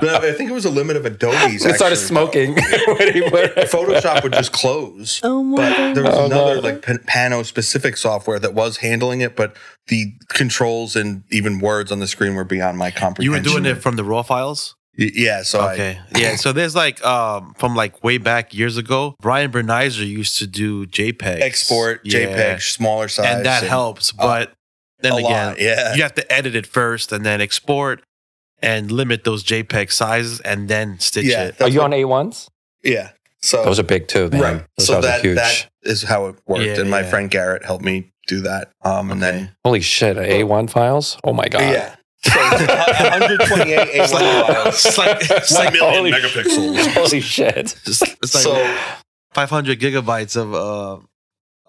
but I think it was a limit of Adobe's. it started smoking when he put it. Photoshop would just close. Oh my but god. there was Oh, another no. like Pan- Pano specific software that was handling it, but the controls and even words on the screen were beyond my comprehension. you were doing it from the raw files. Y- yeah. So I, Okay. yeah. So there's like um from like way back years ago, Brian Brenizer used to do JPEG export Yeah. JPEG smaller size, and that helps. But then a again, lot, yeah. you have to edit it first and then export and limit those JPEG sizes and then stitch Yeah, it. Are you what- on A1s? Yeah. So Those are big too. Man. right. Those so are that huge. that is how it worked, Yeah, and my yeah. friend Garrett helped me do that. Um, and then Holy shit! A1 files. Oh my god. yeah, so 128 A1 It's like, files. it's like, it's like Holy- megapixels. Holy shit! It's, it's like so 500 gigabytes of uh,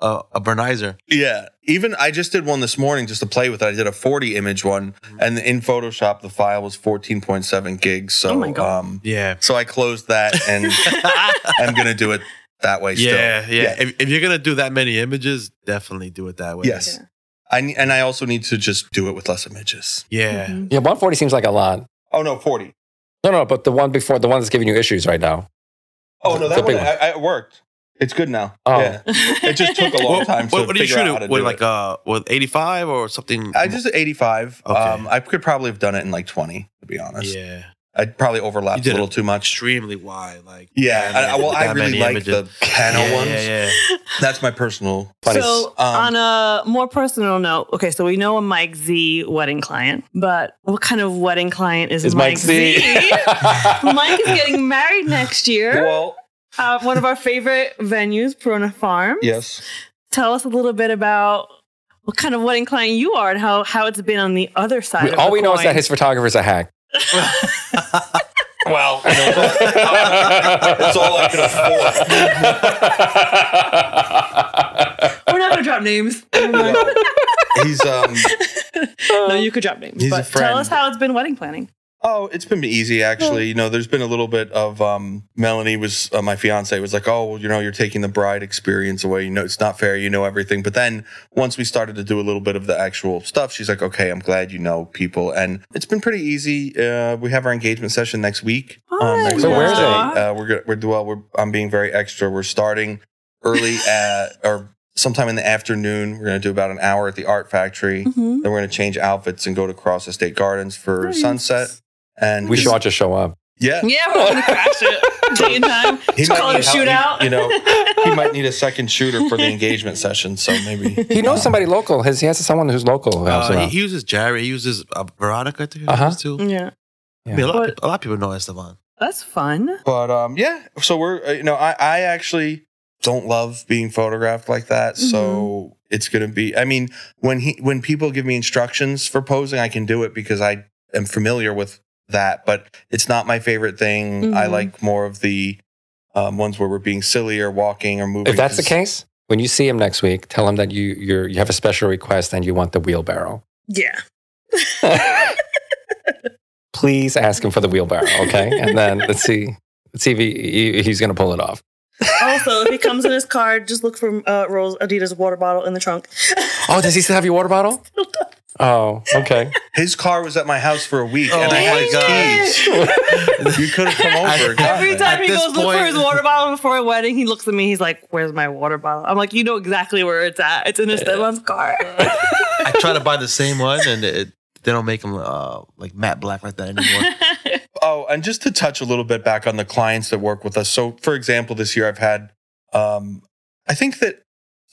uh, a Brenizer. yeah, even I just did one this morning just to play with it. I did a 40 image one, and in Photoshop the file was 14.7 gigs. So Oh my God. um, Yeah. so I closed that, and I'm gonna do it that way. Still. yeah, yeah. If, if you're gonna do that many images, definitely do it that way. Yes. I and I also need to just do it with less images. Yeah. Mhm. Yeah, 140 seems like a lot. Oh no, 40. No, no, but the one before, the one that's giving you issues right now. Oh no, that one, one. I, I, it worked. It's good now. Oh. Yeah. It just took a long What, time to what, what do you figure out how it to with? do Like it. uh, with 85 or something? I just 85. Okay. Um, I could probably have done it in like 20, to be honest. yeah, I'd probably You overlapped a little it too much. extremely wide. Like Yeah. I, I- well, I that really like images. the panel yeah, ones. Yeah, yeah. That's my personal. Funny. So, Um, on a more personal note, okay, so we know a Mike Z wedding client, but what kind of wedding client is, Is Mike Z? Mike is getting married next year. Well, Uh, one of our favorite venues, Perona Farm. yes. Tell us a little bit about what kind of wedding client you are and how, how it's been on the other side. We- of all the we know is that his photographer's a hack. Well, you know, that's all I can afford. We're not going to drop names. He's um. no, you could drop names. He's a but friend. tell us how it's been wedding planning. Oh, it's been easy actually. You know, there's been a little bit of um Melanie was uh, my fiance was like, "Oh, well, you know, you're taking the bride experience away. You know, it's not fair. You know everything." But then once we started to do a little bit of the actual stuff, she's like, "Okay, I'm glad you know people." And it's been pretty easy. Uh, we have our engagement session next week. Oh, next So where is it? Uh, we're good. We're well. We're I'm being very extra. We're starting early at or sometime in the afternoon. We're going to do about an hour at the Art Factory. Mhm. Then we're going to change outfits and go to Cross Estate Gardens for Nice. sunset. And we should all just show up. yeah, Yeah, we're going to crash it. Day and time. he Just call it a help. shootout. He- You know, he might need a second shooter for the engagement session. So maybe He knows somebody local. His, he has someone who's local. Who helps him Uh, he, he uses Jerry. He uses uh, Veronica. I think he Uh-huh. uses too. yeah, I mean, a lot, of But- people, a lot of people know Esteban. that's fun. But um, yeah. So we're uh, you know I I actually don't love being photographed like that. So it's gonna be. I mean, when he when people give me instructions for posing, I can do it because I am familiar with that. But it's not my favorite thing. I Mhm. like more of the um, ones where we're being silly or walking or moving. if that's the case, when you see him next week, tell him that you you're, you have a special request and you want the wheelbarrow. Yeah. Please ask him for the wheelbarrow, okay? And then let's see let's see if he, he, he's going to pull it off. Also, if he comes in his car, just look for uh, Ro's Adidas water bottle in the trunk. Oh, does he still have your water bottle? Oh, okay. His car was at my house for a week, and Oh I had my his keys. you could have come over. and Every time At he this goes look for his water bottle before a wedding, he looks at me. He's like, "Where's my water bottle?" I'm like, "You know exactly where it's at. It's in Esteban's car." I try to buy the same one, and it, they don't make them uh, like matte black like that anymore. Oh, and just to touch a little bit back on the clients that work with us. So, for example, this year I've had, um, I think that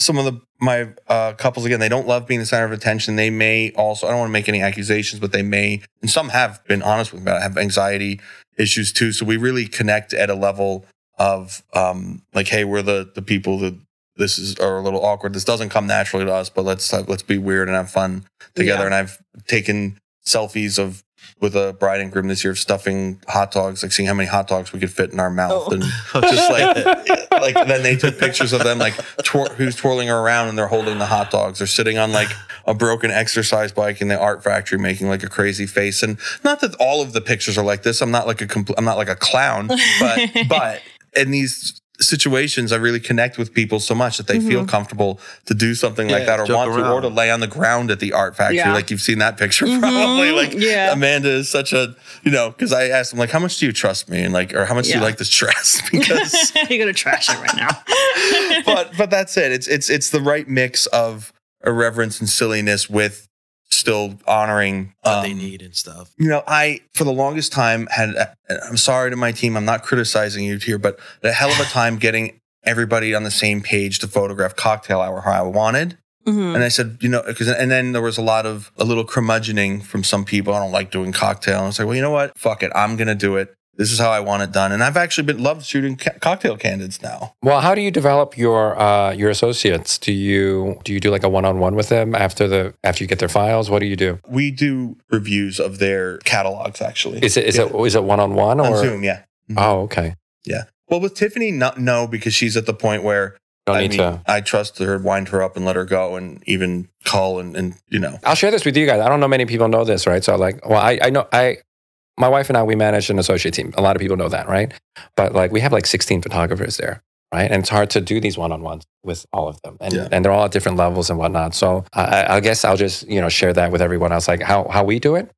some of the my uh, couples again they don't love being the center of attention. They may also I don't want to make any accusations, but they may and some have been honest with me about it, have anxiety issues too. So we really connect at a level of um, like, hey, we're the the people that this is are a little awkward. This doesn't come naturally to us, but let's have, let's be weird and have fun together. Yeah. And I've taken selfies of with a bride and groom this year of stuffing hot dogs, like seeing how many hot dogs we could fit in our mouth, Oh. and just like like then they took pictures of them like twir- who's twirling around and they're holding the hot dogs. They're sitting on like a broken exercise bike in the art factory making like a crazy face. And not that all of the pictures are like this. I'm not like a compl- I'm not like a clown, but but in these situations I really connect with people so much that they feel comfortable to do something like that or joke want to or to lay on the ground at the art factory Yeah. like you've seen that picture Mhm. probably like Yeah. Amanda is such a you know because I asked him like how much do you trust me and like or how much do you like this dress because You're gonna trash it right now. but but that's it it's it's it's the right mix of irreverence and silliness with still honoring what they um, need and stuff. you know, I for the longest time had. I'm sorry to my team. I'm not criticizing you here, but a hell of a time getting everybody on the same page to photograph cocktail hour how I wanted. Mhm. And I said, you know, because and then there was a lot of a little curmudgeoning from some people. I don't like doing cocktail. And I was like, well, you know what? Fuck it. I'm gonna do it. This is how I want it done. And I've actually been loved shooting ca- cocktail candids now. Well, how do you develop your uh, your associates? Do you do you do like a one on one with them after the after you get their files? What do you do? We do reviews of their catalogs actually. Is it is Yeah. it is it one on one on or? Zoom? Yeah. Oh, okay. Yeah. Well, with Tiffany, not, no, because she's at the point where Don't I need mean, to. I trust her, wind her up, and let her go, and even call and, and you know. I'll share this with you guys. I don't know many people know this, right? So like, well, I, I know I, my wife and I, we manage an associate team. A lot of people know that, right? But like, we have like 16 photographers there, right? And it's hard to do these one-on-ones with all of them, and Yeah. and they're all at different levels and whatnot. So I, I- I guess I'll just you know share that with everyone else, like how how we do it.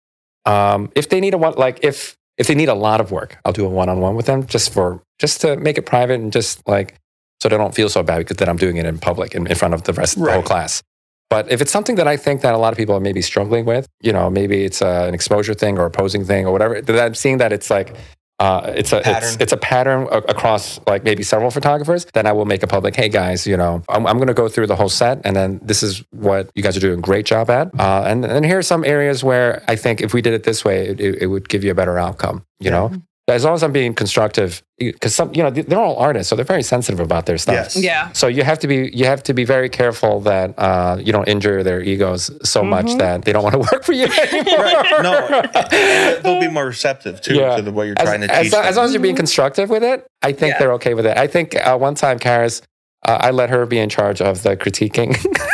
Um, if they need a one, like if if they need a lot of work, I'll do a one-on-one with them just for just to make it private and just like so they don't feel so bad because that I'm doing it in public in, in front of the rest of the whole class. But if it's something that I think that a lot of people are maybe struggling with, you know, maybe it's uh, an exposure thing or opposing thing or whatever, that I'm seeing that it's like uh, it's a it's, Pattern. it's a pattern across like maybe several photographers. Then I will make a public, hey guys, you know, I'm, I'm going to go through the whole set, and then this is what you guys are doing a great job at. Uh, and and here are some areas where I think if we did it this way, it, it, it would give you a better outcome. You know, as long as I'm being constructive, because some you know they're all artists, so they're very sensitive about their stuff. Yes. Yeah. So you have to be you have to be very careful that uh, you don't injure their egos so much Mhm. that they don't want to work for you anymore. Right. No, they'll be more receptive too Yeah. to the way you're as, trying to as, teach long- them. as long as you're being constructive with it, I think Yeah. they're okay with it. I think uh, one time, Karis, uh, I let her be in charge of the critiquing.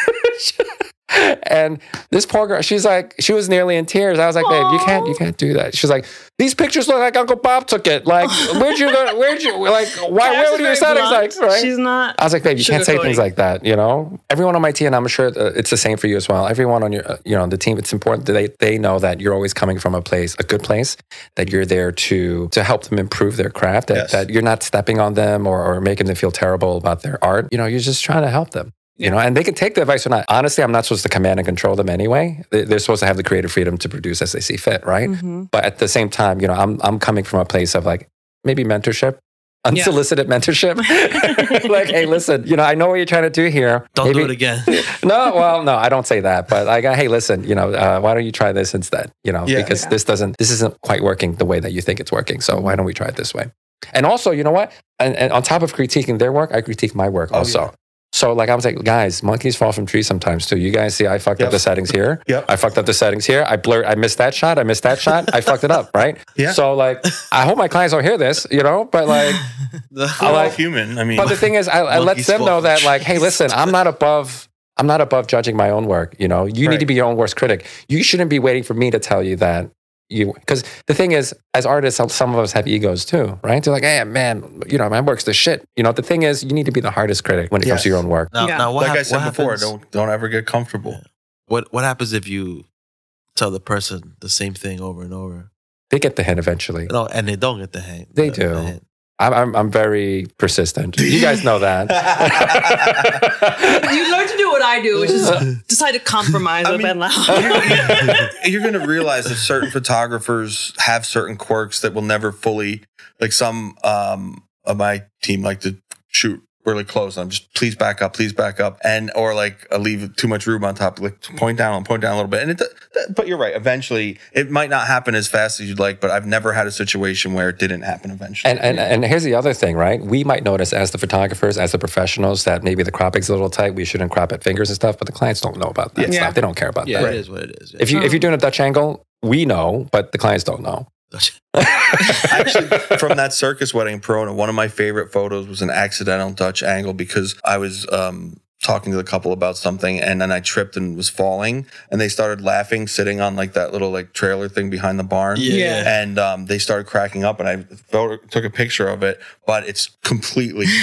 and this poor girl, she's like, she was nearly in tears. I was like, babe, you can't, you can't do that. She's like, these pictures look like Uncle Bob took it. Like, where'd you go? Where'd you like? Why? Cass Where is were your very settings like? Right? She's not. I was like, babe, you can't say things like that, you know? Everyone on my team, and I'm sure it's the same for you as well. Everyone on your, uh, you know, the team, it's important that they, they know that you're always coming from a place, a good place, that you're there to to help them improve their craft, that, Yes. that you're not stepping on them or, or making them feel terrible about their art. You know, you're just trying to help them. You know, and they can take the advice or not. Honestly, I'm not supposed to command and control them anyway. They- They're supposed to have the creative freedom to produce as they see fit, right? Mhm. But at the same time, you know, I'm I'm coming from a place of like maybe mentorship, unsolicited mentorship. like, hey, listen, you know, I know what you're trying to do here. Don't Maybe- do it again. No, well, no, I don't say that. But like, hey, listen, you know, uh, why don't you try this instead? You know, Yeah. because Yeah. this doesn't, this isn't quite working the way that you think it's working. So why don't we try it this way? And also, you know what? And, and on top of critiquing their work, I critique my work Oh, also. Yeah. So like I was like, guys, monkeys fall from trees sometimes too. You guys see, I fucked up the settings here. Yep. I fucked up the settings here. I blurred. I missed that shot. I missed that shot. I fucked it up. Right. Yeah. So like, I hope my clients don't hear this. You know, but like, We're I all like- human. I mean, but the thing is, I, I let them know that, like, hey, listen, I'm not above. I'm not above judging my own work. You know, you need to be your own worst critic. You shouldn't be waiting for me to tell you that you. Because the thing is, as artists, some- some of us have egos too, right? They're like, hey, man, you know, my work's the shit. You know, the thing is, you need to be the hardest critic when it comes to your own work. Now, Yeah. now what like I said what before, happens- don't don't ever get comfortable. Yeah. What what happens if you tell the person the same thing over and over? They get the hint eventually. No, and they don't get the hang. They the- do. the hint. I'm, I'm, I'm very persistent. You guys know that. You learn to do what I do, which is decide to compromise I with mean- Ben Lau. You're going to realize that certain photographers have certain quirks that will never fully, like some um, of my team like to shoot really close. I'm just please back up, please back up, and or like uh, leave too much room on top, like point down and point down a little bit. And it, but you're right. Eventually, it might not happen as fast as you'd like, but I've never had a situation where it didn't happen eventually. And, and and here's the other thing, right? We might notice as the photographers, as the professionals, that maybe the cropping's a little tight. We shouldn't crop at fingers and stuff, but the clients don't know about that Yeah. stuff. They don't care about Yeah, that. it is what it is. If you if you're doing a Dutch angle, we know, but the clients don't know. Actually, from that circus wedding in Perona, one of my favorite photos was an accidental Dutch angle because I was um, talking to the couple about something and then I tripped and was falling and they started laughing sitting on like that little like trailer thing behind the barn. yeah, Yeah. And um, they started cracking up, and I photo- took a picture of it, but it's completely.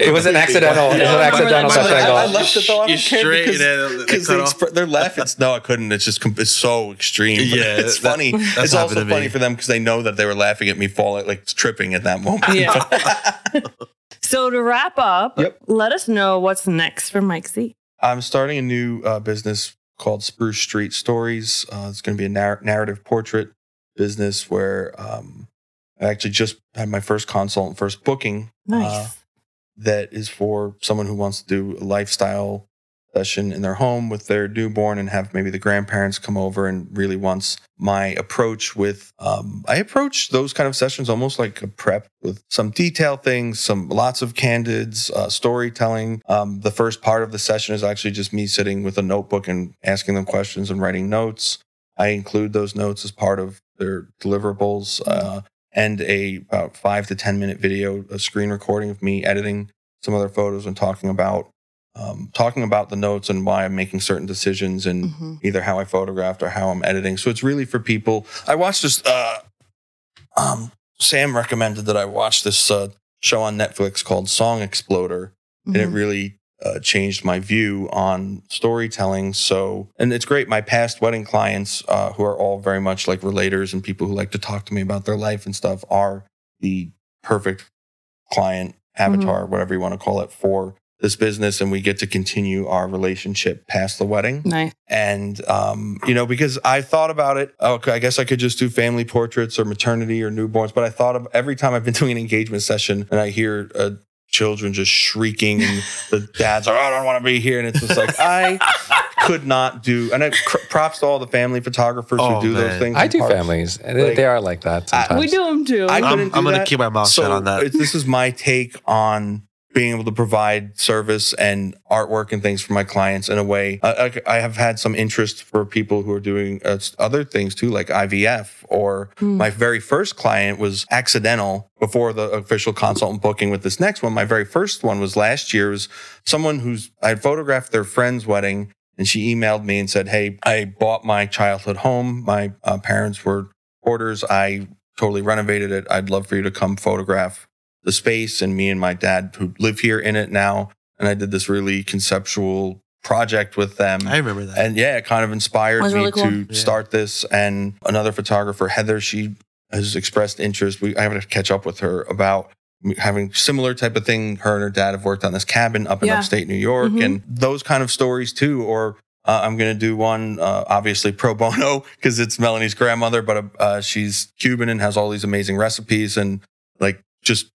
It was an accidental. It was an accidental I, I, I left it though. I You're don't care straight because, because they off. expr- they're laughing. It's, no, I couldn't. It's just com- it's so extreme. Yeah, it's that- funny. that's It's also funny for them because they know that they were laughing at me falling, like tripping at that moment. Yeah. so to wrap up, Yep. let us know what's next for Mike Z. I'm starting a new uh, business called Spruce Street Stories. Uh, it's going to be a nar- narrative portrait business where um, I actually just had my first consult and first booking Nice. Uh, that is for someone who wants to do a lifestyle session in their home with their newborn and have maybe the grandparents come over and really wants my approach with um, i approach those kind of sessions almost like a prep with some detail things some lots of candids uh, storytelling. Um, the first part of the session is actually just me sitting with a notebook and asking them questions and writing notes. I include those notes as part of their deliverables uh, and a about five to ten minute video a screen recording of me editing some other photos and talking about um, talking about the notes and why I'm making certain decisions and Mm-hmm. either how I photographed or how I'm editing. So it's really for people. I watched this. Uh, um, Sam recommended that I watch this uh, show on Netflix called Song Exploder, and it Mhm. really uh, changed my view on storytelling. So, and it's great. My past wedding clients, uh, who are all very much like relators and people who like to talk to me about their life and stuff, are the perfect client avatar, whatever you want to call it, for this business. And we get to continue our relationship past the wedding. Nice. And, um, you know, because I thought about it, okay, I guess I could just do family portraits or maternity or newborns. But I thought of every time I've been doing an engagement session and I hear uh, children just shrieking and the dads are, I don't want to be here. And it's just like, I could not do, and I, cr- props to all the family photographers Oh, who do those things. I do parks. families. they, Like, they are like that I- We do them too. I I'm, I'm gonna keep my mouth shut on that. it- this is my take on being able to provide service and artwork and things for my clients in a way. I, I have had some interest for people who are doing uh, other things too, like IVF. Or Hmm. my very first client was accidental before the official consultant booking with this next one. My very first one was last year. It was someone who's I had photographed their friend's wedding. And she emailed me and said, Hey, I bought my childhood home. My uh, parents were hoarders. I totally renovated it. I'd love for you to come photograph the space and me and my dad who live here in it now. And I did this really conceptual project with them. I remember that. and yeah, it kind of inspired me really cool. to Yeah. start this. And another photographer, Heather, she has expressed interest. We I have to catch up with her about having similar type of thing. Her and her dad have worked on this cabin up in Yeah. upstate New York, Mhm. and those kind of stories too. Or uh, I'm going to do one, uh, obviously pro bono, because it's Melanie's grandmother, but uh, she's Cuban and has all these amazing recipes and like just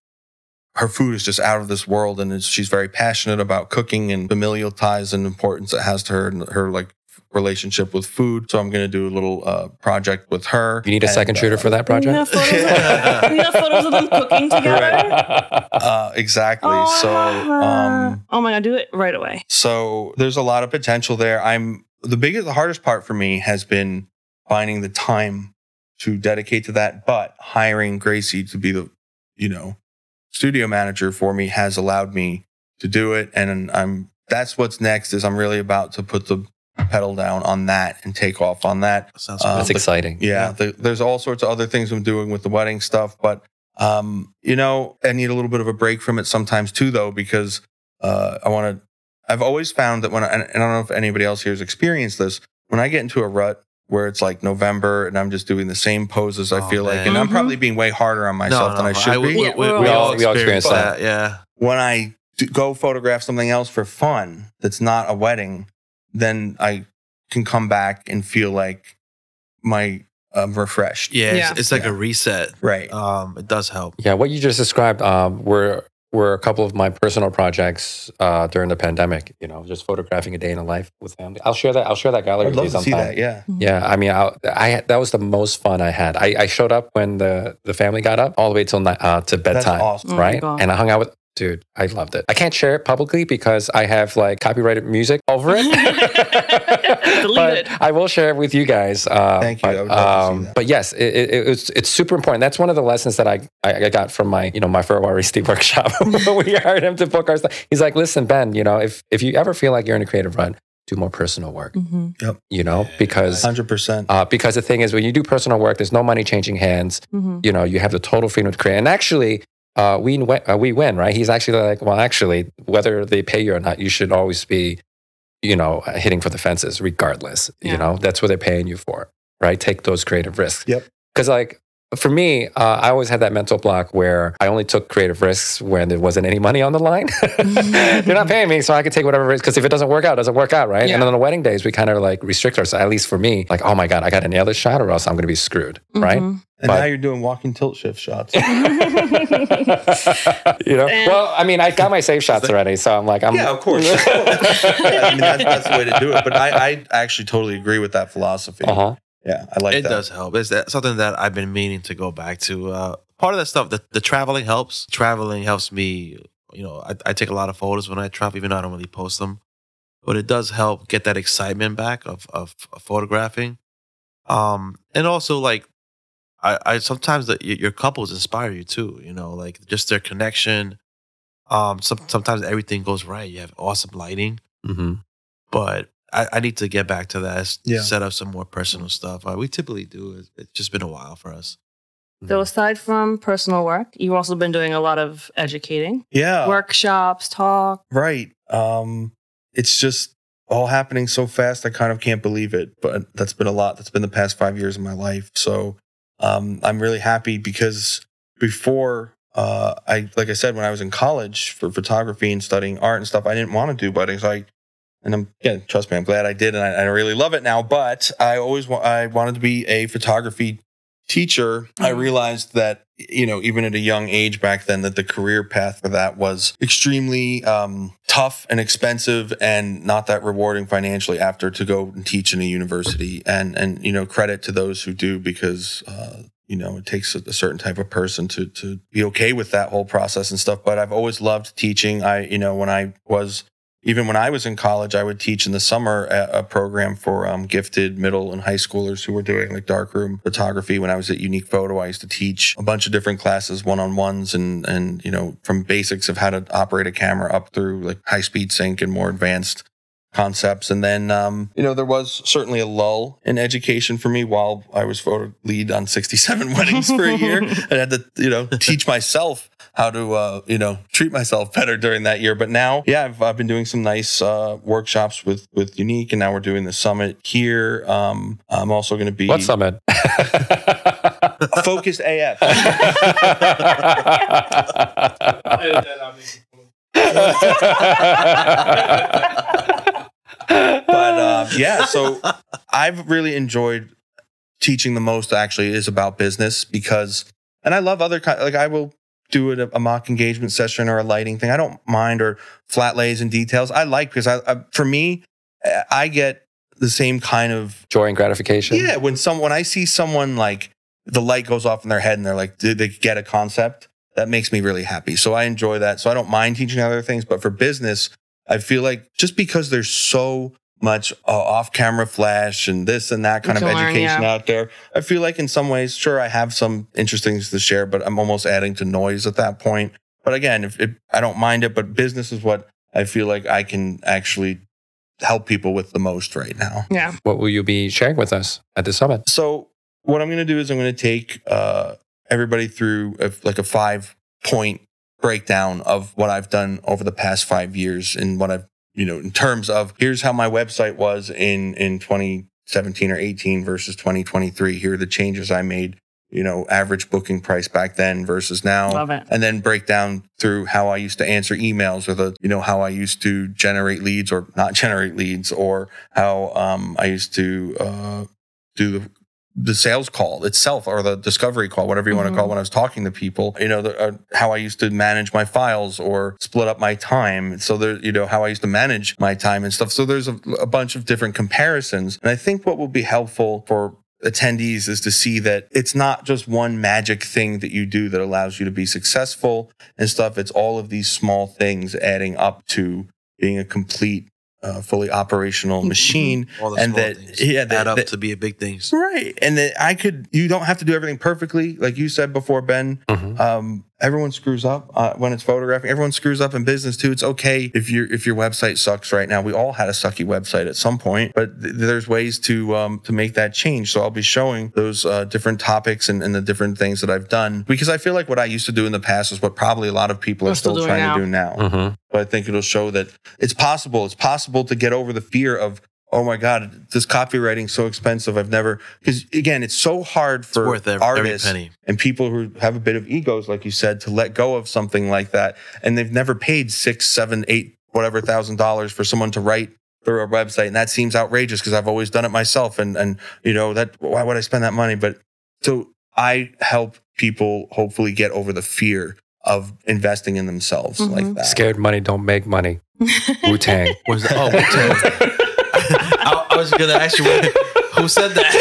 her food is just out of this world. And it's, she's very passionate about cooking and familial ties and importance it has to her and her like relationship with food. So I'm going to do a little uh, project with her. you need a And, second shooter uh, for that We project? have photos, of, we have photos of them cooking together. Uh, exactly. So, um, oh my god, do it right away. So there's a lot of potential there. I'm the biggest, the hardest part for me has been finding the time to dedicate to that. But hiring Gracie to be the, you know, studio manager for me has allowed me to do it. And I'm that's what's next. Is I'm really about to put the pedal down on that and take off on that. Sounds uh, That's good. exciting. Yeah, the, there's all sorts of other things I'm doing with the wedding stuff, but um, you know, I need a little bit of a break from it sometimes too, though, because uh, I want to. I've always found that when I, and I don't know if anybody else here has experienced this, when I get into a rut where it's like November and I'm just doing the same poses, I Oh, feel like, man. and I'm Mhm. probably being way harder on myself than I should would- be. We, Yeah, we, we're we all- all we all experience experience that. Yeah. when I go photograph something else for fun that's not a wedding, then I can come back and feel like my I'm refreshed. Yeah. Yeah. It's, it's like Yeah. a reset. Right. Um, it does help. Yeah, what you just described um, were were a couple of my personal projects uh, during the pandemic. You know, just photographing a day in the life with family. I'll share that. I'll share that gallery I'd with you love to see sometime. that. Yeah. Yeah, I mean, I, I that was the most fun I had. I, I showed up when the, the family got up, all the way till uh, to That's bedtime, awesome. Oh right? God. And I hung out with. Dude, I loved it. I can't share it publicly because I have like copyrighted music over it. Delete but it. I will share it with you guys. Uh, Thank you. But, I would love to see um, but yes, it, it, it's it's super important. That's one of the lessons that I, I I got from my you know my Ferraristi workshop. we hired him to book our stuff. He's like, listen, Ben, you know, if if you ever feel like you're in a creative rut, do more personal work. Mm-hmm. You know, because Hundred percent. uh, because the thing is, when you do personal work, there's no money changing hands. Mm-hmm. You know, you have the total freedom to create. And actually, uh, we win, uh, we win, right? He's actually like, well, actually, whether they pay you or not, you should always be, you know, hitting for the fences, regardless. Yeah. You know, that's what they're paying you for, right? Take those creative risks. Yep. Because like for me, uh, I always had that mental block where I only took creative risks when there wasn't any money on the line. You're not paying me, so I can take whatever risk. Because if it doesn't work out, it doesn't work out, right? Yeah. And then on the wedding days, we kind of like restrict ourselves. At least for me, like, oh my god, I got to nail this shot, or else I'm going to be screwed, right? Mhm. And But- now you're doing walking tilt shift shots. you know. And- well, I mean, I got my safe shots already, so I'm like, I'm. Yeah, of course. I mean, that's, that's the way to do it. But I, I actually totally agree with that philosophy. uh huh. Yeah, I like it that. does help. It's that something that I've been meaning to go back to. Uh, part of that stuff, the, the traveling helps. Traveling helps me. You know, I, I take a lot of photos when I travel, even though I don't really post them. But it does help get that excitement back of of, of photographing. Um, and also like, I, I sometimes the, your your couples inspire you too. You know, like just their connection. Um, some, sometimes everything goes right. You have awesome lighting Mm-hmm. but I, I need to get back to that. Yeah. Set up some more personal stuff. Uh, we typically do. It's, it's just been a while for us. So aside from personal work, you've also been doing a lot of educating, yeah, workshops, talk. right. Um, it's just all happening so fast. I kind of can't believe it. But that's been a lot. That's been the past five years of my life. So um, I'm really happy because before uh, I, like I said, when I was in college for photography and studying art and stuff, I didn't want to do weddings. I and I'm yeah, trust me, I'm glad I did, and I, I really love it now. But I always wa- I wanted to be a photography teacher. I Mhm. realized that you know even at a young age back then that the career path for that was extremely um, tough and expensive and not that rewarding financially after to go and teach in a university and and you know credit to those who do because uh, you know it takes a, a certain type of person to to be okay with that whole process and stuff but I've always loved teaching I you know when I was even when I was in college, I would teach in the summer a, program for um, gifted middle and high schoolers who were doing like darkroom photography. When I was at Unique Photo, I used to teach a bunch of different classes, one on ones, and and you know from basics of how to operate a camera up through like high speed sync and more advanced concepts. And then um, you know there was certainly a lull in education for me while I was photo lead on 67 weddings for a year. I had to you know teach myself how to uh, you know treat myself better during that year. But now, yeah, I've, I've been doing some nice uh, workshops with with Unique, and now we're doing the summit here. Um, I'm also going to be What summit? focused AF. but um, yeah, so I've really enjoyed teaching the most. Actually, is about business because, and I love other kind. Like I will do it a, mock engagement session or a lighting thing. I don't mind or flat lays and details. I like because I, I for me, I get the same kind of Joy and gratification. yeah. When some when I see someone like the light goes off in their head and they're like, did they get a concept? That makes me really happy. So I enjoy that. So I don't mind teaching other things, but for business, I feel like just because there's so much uh, off-camera flash and this and that kind You of can learn, education yeah. out there, I feel like in some ways, sure, I have some interesting things to share, but I'm almost adding to noise at that point. But again, if, if I don't mind it, but business is what I feel like I can actually help people with the most right now. Yeah. What will you be sharing with us at the summit? So what I'm going to do is I'm going to take uh, everybody through a, like a five point breakdown of what I've done over the past five years and what I've you know in terms of here's how my website was in in 2017 or 18 versus 2023. Here are the changes I made. You know, average booking price back then versus now Love it. and then break down through how I used to answer emails or the, you know, how I used to generate leads or not generate leads or how um, I used to uh, do the, the sales call itself or the discovery call, whatever you want to call it, when I was talking to people, you know, the, uh, how I used to manage my files or split up my time. So there, you know, how I used to manage my time and stuff. So there's a, a bunch of different comparisons. And I think what will be helpful for attendees is to see that it's not just one magic thing that you do that allows you to be successful and stuff. It's all of these small things adding up to being a complete, uh, fully operational machine. All the And small that- things yeah, that- add up that- to be a big thing, Right. And that I could, you don't have to do everything perfectly. Like you said before, Ben, Mhm. um, everyone screws up uh, when it's photographing. Everyone screws up in business too. It's okay if your if your website sucks right now. We all had a sucky website at some point, but th- there's ways to um, to make that change. So I'll be showing those uh, different topics and, and the different things that I've done because I feel like what I used to do in the past is what probably a lot of people are We're still still trying now. to do now. Mhm. But I think it'll show that it's possible. It's possible to get over the fear of oh my god, this copywriting's so expensive. I've never because again, it's so hard It's for worth every, every artists penny. and people who have a bit of egos, like you said, to let go of something like that, and they've never paid six, seven, eight, whatever thousand dollars for someone to write through a website, and that seems outrageous because I've always done it myself, and and you know that why would I spend that money? But so I help people hopefully get over the fear of investing in themselves Mhm. like that. Scared money don't make money. Wu Tang. Was the, oh, Wu-Tang. I, I was gonna ask you who said that.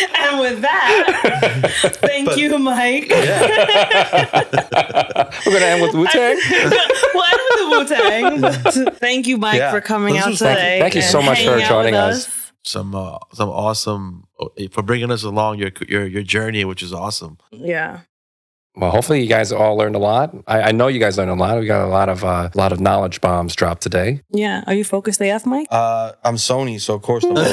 and with that, thank But- you, Mike. We're gonna end with Wu Tang. we'll end with the Wu Tang. Thank you, Mike, Yeah. for coming This out was fun. today. Thank you so much for hanging joining with us. some uh, some awesome for bringing us along your your your journey, which is awesome. Yeah. Well, hopefully you guys all learned a lot. I, I know you guys learned a lot. We got a lot of uh, a lot of knowledge bombs dropped today. Yeah. Are you focused AF, Mike? Uh, I'm Sony, so of course I'm. Was-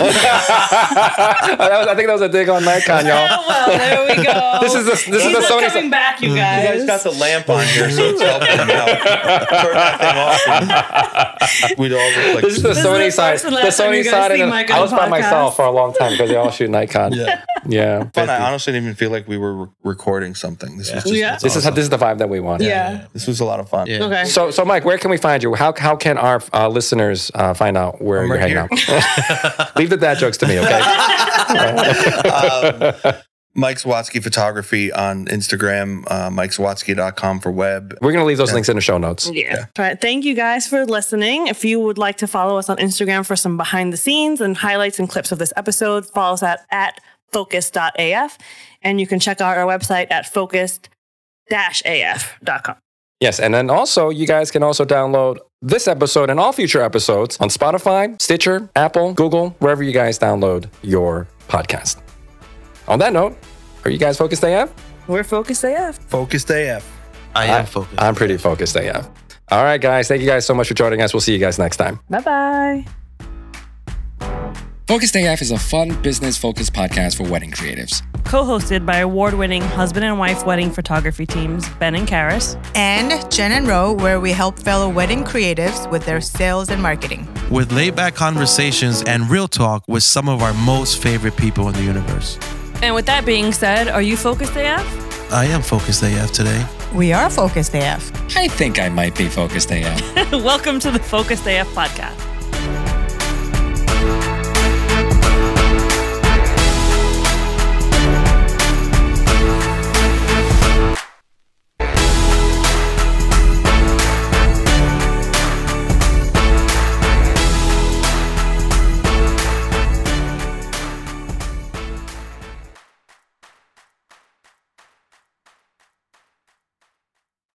I think that was a dig on Nikon, y'all. well, there we go. This is the this He's is the not Sony. coming back, you You guys. guys got the lamp on here, so it's helping me out. Turn that thing off. and We'd all look like This is the This is Sony the side. first The Sony side. And Mike I on was the by myself for a long time because they all shoot Nikon. Yeah. Yeah. fun. I honestly didn't even feel like we were re- recording something. This was just Yeah. This is this is the vibe that we want. yeah. this was a lot of fun. Yeah. Okay. So, so Mike, where can we find you? How how can our uh, listeners uh, find out where I'm you're right hanging out? Leave the dad jokes to me, okay? um, Mike Zawadzki Photography on Instagram, uh, mikezawadzki.com for web. We're gonna leave those links in the show notes. Yeah. All right. Thank you guys for listening. If you would like to follow us on Instagram for some behind the scenes and highlights and clips of this episode, follow us at, at focus.af. And you can check out our website at focused-af.com. Yes, and then also you guys can also download this episode and all future episodes on Spotify, Stitcher, Apple, Google, wherever you guys download your podcast. On that note, are you guys focused AF? We're Focused AF. Focused AF. I am focused. I'm pretty focused AF. All right, guys. Thank you guys so much for joining us. We'll see you guys next time. Bye bye. Focused AF is a fun, business focused podcast for wedding creatives. Co hosted by award winning husband and wife wedding photography teams, Ben and Karis. And Jen and Ro, where we help fellow wedding creatives with their sales and marketing. with laid back conversations and real talk with some of our most favorite people in the universe. And with that being said, are you Focused AF? I am focused AF today. We are Focused AF. I think I might be focused AF. Welcome to the Focused AF podcast.